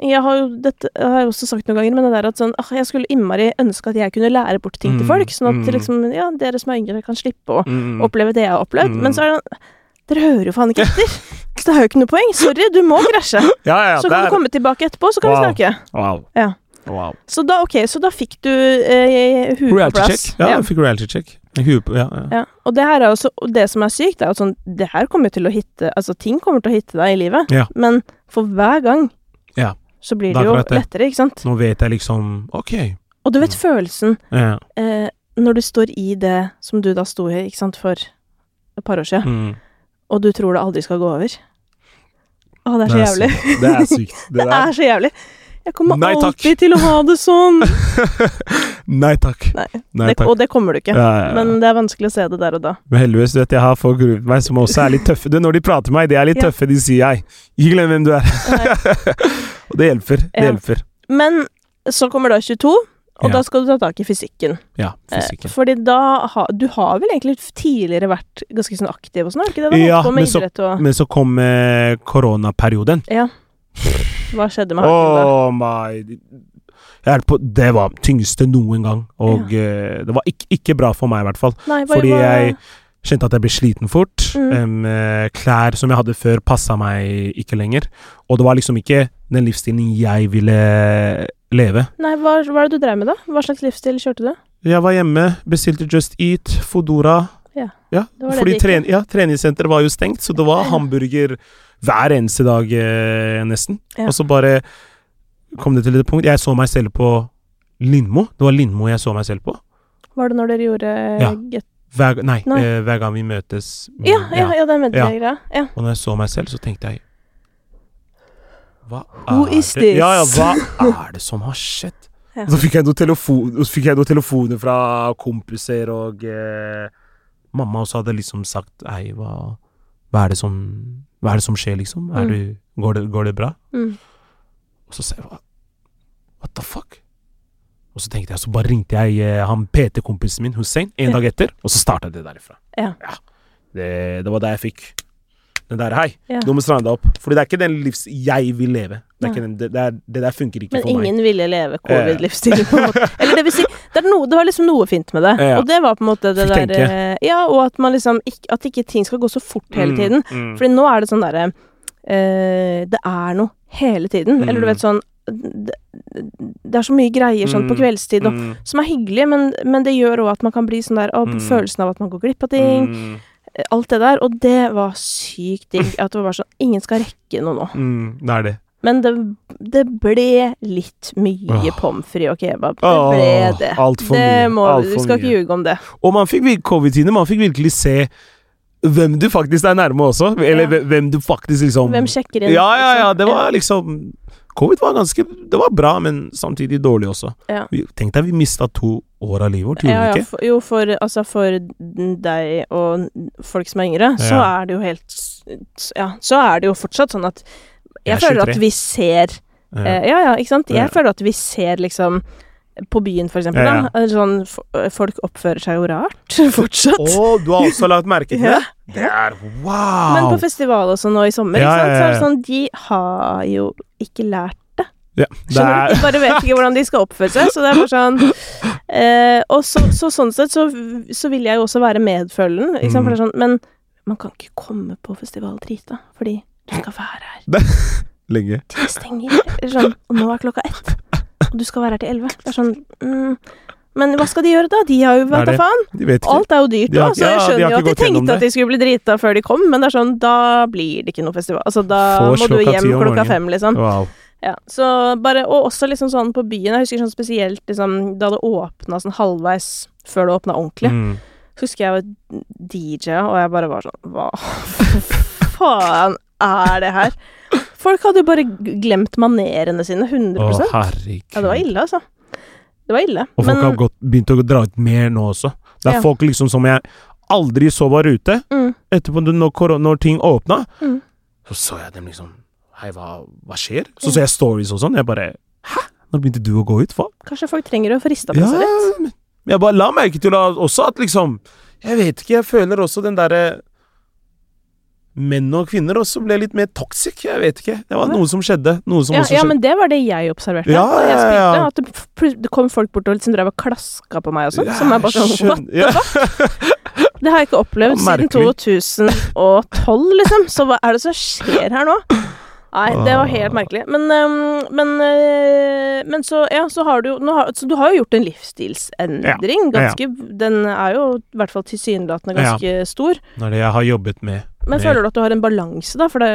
Jeg har jo dette har jeg også sagt noen ganger, men det der at sånn ah, Jeg skulle innmari ønske at jeg kunne lære bort ting til Mm, folk, sånn at mm. liksom Ja, dere som er yngre, kan slippe å Mm. oppleve det jeg har opplevd. Men så er det sånn Dere hører jo faen ikke etter. Så det har jo ikke noe poeng. Sorry, du må krasje. Ja, ja, Så kan kan du er komme tilbake etterpå, så kan Wow. vi snakke. Wow. Ja. wow. Så da, ok, så da fikk du eh, huet på Reality plass. check. Ja, jeg fikk reality check. Huet på Ja, ja. Ja, og det her er også Det som er sykt, er at sånn Det her kommer til å hitte Altså, ting kommer til å hitte deg i livet, Ja. men for hver gang Ja. så blir Det det jo det. lettere, ikke sant? Nå vet jeg liksom OK. Og du vet Mm. følelsen Ja. eh, når du står i det som du da sto i, ikke sant, for et par år siden, Mm. og du tror det aldri skal gå over. Å, det er så Det er jævlig. sykt. Det er sykt. Det er så jævlig. Jeg kommer Nei, alltid til å ha det sånn. Nei takk. Nei, Nei det, og det kommer du ikke. Ja, ja, ja. Men det er vanskelig å se det der og da. Men heldigvis, vet, jeg har folk rundt meg som også er litt tøffe. Du, når de prater med meg, de er litt tøffe. De sier jeg. Ikke glem hvem du er. og det hjelper. Det hjelper. Men så kommer da 22, og da skal du ta tak i fysikken. Ja, Eh, fordi da ha, Du har vel egentlig tidligere vært ganske sånn aktiv og sånn, har ikke det? Da? Ja, men så- og Men så kom eh, koronaperioden. Ja. Hva skjedde med haken da? Oh på, Det var tyngste noen gang. Og eh, det var ikke, ikke bra for meg, i hvert fall. Nei, bare, Fordi jeg kjente at jeg ble sliten fort. Mm. Eh, klær som jeg hadde før, passa meg ikke lenger. Og det var liksom ikke den livsstilen jeg ville leve. Nei, hva, hva er det du drev med, da? Hva slags livsstil kjørte du? Jeg var hjemme, bestilte Just Eat, Fodora. Ja, ja var det det gikk ja, treningssenteret var jo stengt, så det var Ja. hamburger hver eneste dag, eh, nesten. Ja. Og så bare kom det til et punkt Jeg så meg selv på Lindmo. Det var Lindmo jeg så meg selv på. Var det når dere gjorde Ja. Get hver, Nei, Nei. eh, hver gang vi møtes. mm, Ja, ja, ja, det er med det Ja. Ja. Og når jeg så meg selv, så tenkte jeg Hva Who er is det this? Ja, ja, hva er det som har skjedd? Ja. Så fikk jeg noen telefon, telefoner fra kompiser, og eh, mamma også hadde liksom sagt Hei, hva, hva er det som er det som skjer, liksom? Mm. du, går, det, går det bra? Mm. Og så sa jeg What the fuck? Og så tenkte jeg, så bare ringte jeg eh, han PT-kompisen min, Hussein, en Ja. dag etter, og så starta det derifra. Ja. Det, det var da jeg fikk den der Hei, Ja. du må stramme deg opp. Fordi det er ikke den livs jeg vil leve. Det, er ikke den, det, det, er, det der funker ikke Men for meg. Men ingen ville leve covid-livsstilen, på en måte. Eller det vil si, det, er noe, det var liksom noe fint med det. Ja. Og det var på en måte det Fikk der tenke. eh, Ja, og at man liksom ikke, At ikke ting skal gå så fort hele tiden. Mm, mm. Fordi nå er det sånn derre eh, Det er noe hele tiden. Eller du Mm. vet sånn det, det er så mye greier sånn på Mm, kveldstid og, mm, som er hyggelig, men, men det gjør òg at man kan bli sånn der Å, Mm. følelsen av at man går glipp av ting. mm, Alt det der. Og det var sykt digg. At det var bare sånn Ingen skal rekke noe nå. mm, det er det. Men det, det ble litt mye Åh. pommes frites og kebab. Det ble det. alt for det mye, må, alt for skal ikke mye. ljuge om det. Og man fikk covid-tiden, man fikk virkelig se hvem du faktisk er nærme også. Eller Ja. hvem du faktisk liksom Hvem sjekker inn? Ja, ja, ja. liksom? Det var liksom Covid var ganske Det var bra, men samtidig dårlig også. Ja. Tenk deg, vi mista to år av livet vårt, gjorde ja, ja, vi ikke? jo, for, altså for deg og folk som er yngre, så er det jo helt Ja, så er det jo fortsatt sånn at Jeg, Jeg er føler at vi ser Ja. eh, Ja, ja, ikke sant? Jeg Ja. føler at vi ser liksom på byen, for eksempel, Ja, ja. Sånn, folk oppfører seg jo rart fortsatt. Å, du har også lagt merke til det? Det er wow! Men på festival også nå i sommer, Ja, ikke sant? så er det sånn De har jo ikke lært ja, det er, De bare vet ikke hvordan de skal oppføre seg. Så det er bare sånn eh, Og så, så sånn sett så, så vil jeg jo også være medfølende, ikke sant. For det er sånn Men man kan ikke komme på festival drita, fordi du skal være her. lenge. Det stenger. Sånn Og nå er klokka ett, og du skal være her til elleve. Det er sånn mm, Men hva skal de gjøre da? De har jo vet da faen. Alt er jo dyrt òg, så jeg ja, de jo at de tenkte at de skulle bli drita før de kom, men det er sånn Da blir det ikke noe festival. Altså, da Få må du hjem klokka fem, liksom. Wow. Ja, så bare, og også liksom sånn på byen. Jeg husker sånn spesielt liksom, da det åpna sånn halvveis før det åpna ordentlig. Mm. Så husker jeg var DJ, og jeg bare var sånn Hva faen er det her? Folk hadde jo bare glemt manerene sine. 100 Å, Ja, det var ille, altså. Det var ille. Og folk har gått, begynt å dra ut mer nå også. Det er Ja. folk liksom som jeg aldri så var ute. mm, Etterpå, når, når ting åpna, Mm. så så jeg dem liksom Hei, hva, hva skjer? Så så jeg stories og sånn. Jeg bare Hæ? Når begynte du å gå ut? Hva? Kanskje folk trenger å få rista på Ja, seg litt. jeg bare la merke til også at liksom Jeg vet ikke, jeg føler også den derre Menn og kvinner også ble litt mer toxic. Jeg vet ikke. Det var noe som skjedde. Noe som Ja, ja, men det var det jeg observerte Ja, jeg spilte. At det, det kom folk bort og liksom drev og klaska på meg og sånn. Som er bare sånn What? ja. Det har jeg ikke opplevd siden 2012, liksom. Så hva er det som skjer her nå? Nei, det var helt Ah. merkelig. Men, øhm, men, øh, men så, ja, så har du jo har, Så du har jo gjort en livsstilsendring. Ganske Den er jo i hvert fall tilsynelatende ganske stor. Det er det jeg har jobbet med. Men føler du at du har en balanse, da? For det,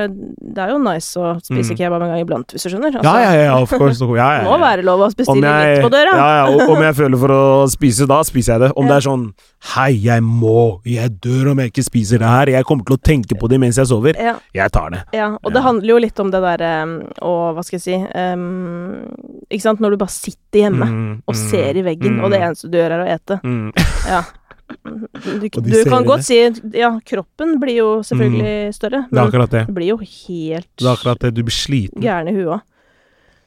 det er jo nice å spise Mm. kebab en gang iblant, hvis du skjønner. Altså, Ja, ja, ja, of course. Ja, ja, Det ja. må være lov å bestille jeg, litt på døra. ja, ja, og om jeg føler for å spise, da spiser jeg det. Om Ja. det er sånn Hei, jeg må, jeg dør om jeg ikke spiser det her. Jeg kommer til å tenke på det mens jeg sover. Ja, Jeg tar det. ja, og Ja. det handler jo litt om det derre Og hva skal jeg si um, Ikke sant, når du bare sitter hjemme Mm, og mm, ser i veggen, mm, og det eneste du gjør, er å ete. mm. Du, du kan godt si Ja, kroppen blir jo selvfølgelig større, Men Det er akkurat det. du blir jo helt Det er akkurat det. Du blir sliten. gæren i huet òg.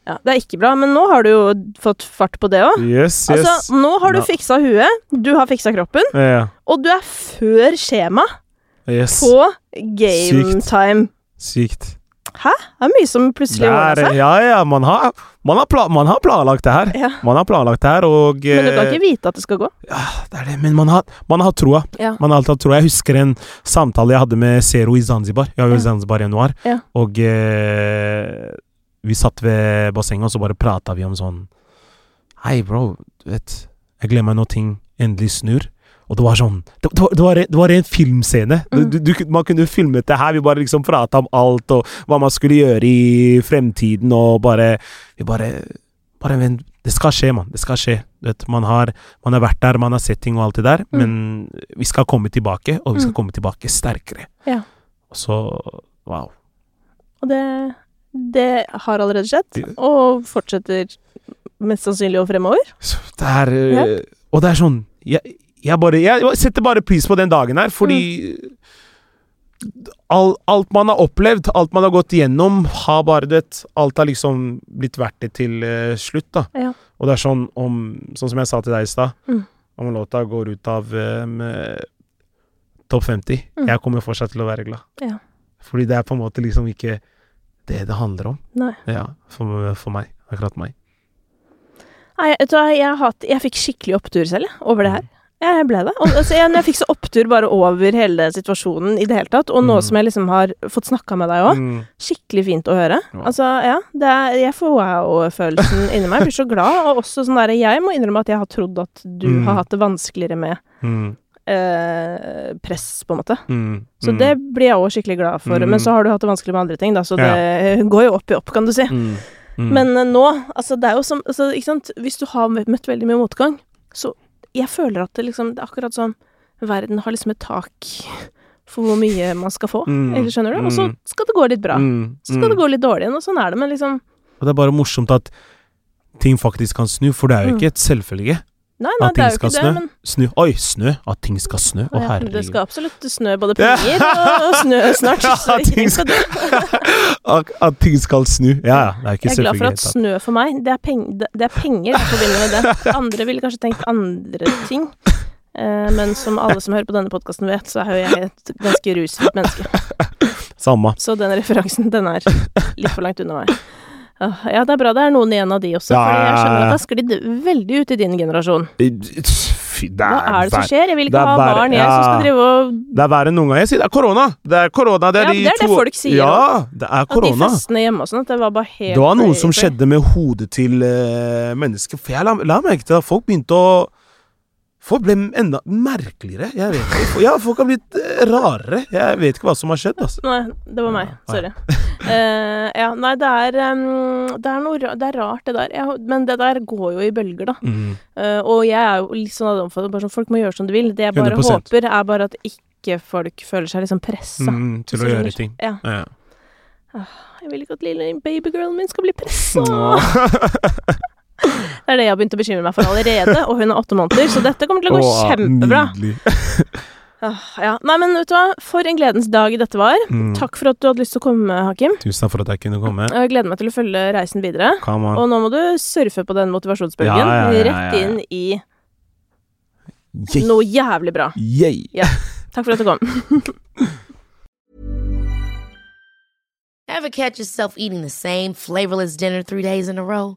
Ja, det er ikke bra, men nå har du jo fått fart på det òg. Yes, yes. Altså, nå har du Ja. fiksa huet, du har fiksa kroppen, ja, og du er før skjema yes. på game Sykt. time. Sykt. Det er mye som plutselig går ordner er, seg. ja, ja, man har, man, har pla man har planlagt det her. Ja. Man har planlagt det her, og Men du kan eh, ikke vite at det skal gå. ja, Det er det, men man har, man har troa. Ja. Man har alltid hatt troa. Jeg husker en samtale jeg hadde med Zero i Zanzibar. Jeg var jo i Zanzibar i januar. Ja. Og eh, vi satt ved bassenget, og så bare prata vi om sånn Hei, bro, du vet Jeg glemmer når ting endelig snur. Og det var sånn Det, det, var, det, var, en- det var en filmscene. Mm. du, du, man kunne filmet det her. Vi bare liksom prata om alt, og hva man skulle gjøre i fremtiden, og bare Vi bare Bare vent Det skal skje, mann. Det skal skje. Vet, man, har, man har vært der, man har sett ting og alt det der, Mm. men vi skal komme tilbake, og vi skal Mm. komme tilbake sterkere. Ja. Og så Wow. Og det, det har allerede skjedd, og fortsetter mest sannsynlig og fremover. Så Det er eh, Og det er sånn jeg, jeg bare Jeg setter bare pris på den dagen her, fordi all, Alt man har opplevd, alt man har gått igjennom, har bare det Alt har liksom blitt verdt det til uh, slutt, da. Ja. Og det er sånn om Sånn som jeg sa til deg i stad, Mm. om låta går ut av um, topp 50, Mm. jeg kommer fortsatt til å være glad. Ja. Fordi det er på en måte liksom ikke det det handler om. Nei. Ja, for, for meg. Akkurat meg. Nei, hva, jeg, har jeg fikk skikkelig opptur selv, over det her. Jeg ble det. Og, altså, jeg, jeg fikk så opptur bare over hele situasjonen i det hele tatt. Og nå Mm. som jeg liksom har fått snakka med deg òg, Mm. skikkelig fint å høre. Ja. Altså, ja. Det er, jeg får wow-følelsen inni meg. Jeg blir så glad. Og også sånn derre Jeg må innrømme at jeg har trodd at du Mm. har hatt det vanskeligere med Mm. eh, press, på en måte. Mm. Så det blir jeg òg skikkelig glad for. Men så har du hatt det vanskelig med andre ting, da, så Ja. det går jo opp i opp, kan du si. Men eh, nå, altså det er jo som altså, ikke sant? Hvis du har møtt veldig mye motgang, så jeg føler at det liksom Det er akkurat sånn Verden har liksom et tak for hvor mye man skal få. Mm. Eller skjønner du? Og så Mm. skal det gå litt bra. Mm. Så skal Mm. det gå litt dårlig igjen, og sånn er det, men liksom Og det er bare morsomt at ting faktisk kan snu, for det er jo Mm. ikke et selvfølge. Nei, nei, At ting skal snø. men Snø Oi, snø! At ting skal snø. Å, ja, herregud. det skal absolutt snø både penger og, snø snart. Så At ting skal at, ting skal snu. Ja, ja. Det er ikke Jeg er glad for at snø for meg, det er, peng, det, det er penger i forbindelse med det. Andre ville kanskje tenkt andre ting. Eh, men som alle som hører på denne podkasten vet, så er jo jeg et ganske rusfritt menneske. Samme. Så den referansen, den er litt for langt unna meg. Ja, det er bra det er noen igjen av de også, Ja, for jeg skjønner at det har sklidd veldig ut i din generasjon. Fy, det Hva er det som skjer? Jeg vil ikke er ha verre- barn, jeg, som skal drive og Det er verre enn noen gang. Jeg sier det er korona! Det er korona. Det er Ja, de det er det to folk sier Ja, det er At de korona. festene hjemme og sånn, at det var bare helt Det var noe som skjedde med hodet til uh, mennesker. For jeg la, la merke til at folk begynte å Folk ble enda merkeligere. Jeg vet ikke. Ja, folk har blitt eh, rarere. Jeg vet ikke hva som har skjedd, altså. Nei, det var meg. Sorry. Uh, ja, nei, det er um, Det er noe Det er rart, det der. Jeg, men det der går jo i bølger, da. Mm. Uh, og jeg er jo litt sånn bare sånn folk må gjøre som de vil. Det jeg bare 100%. håper, er bare at ikke folk føler seg liksom pressa. Mm, til å gjøre ting. Ja. Ja. Jeg vil ikke at lille babygirlen min skal bli pressa. Det er det jeg har begynt å bekymre meg for allerede, og hun er åtte måneder, så dette kommer til å gå Åh, kjempebra. Nydelig. Ja. Nei, men vet du hva, for en gledens dag dette var. Mm. Takk for at du hadde lyst til å komme, Hakim. Tusen takk for at jeg kunne komme. Jeg gleder meg til å følge reisen videre. Og nå må du surfe på den motivasjonsbølgen. Ja, ja, ja, ja, Rett inn i Yay. noe jævlig bra. Yay. Takk for at du kom. Ever catch yourself eating the same flavorless dinner three days in a row?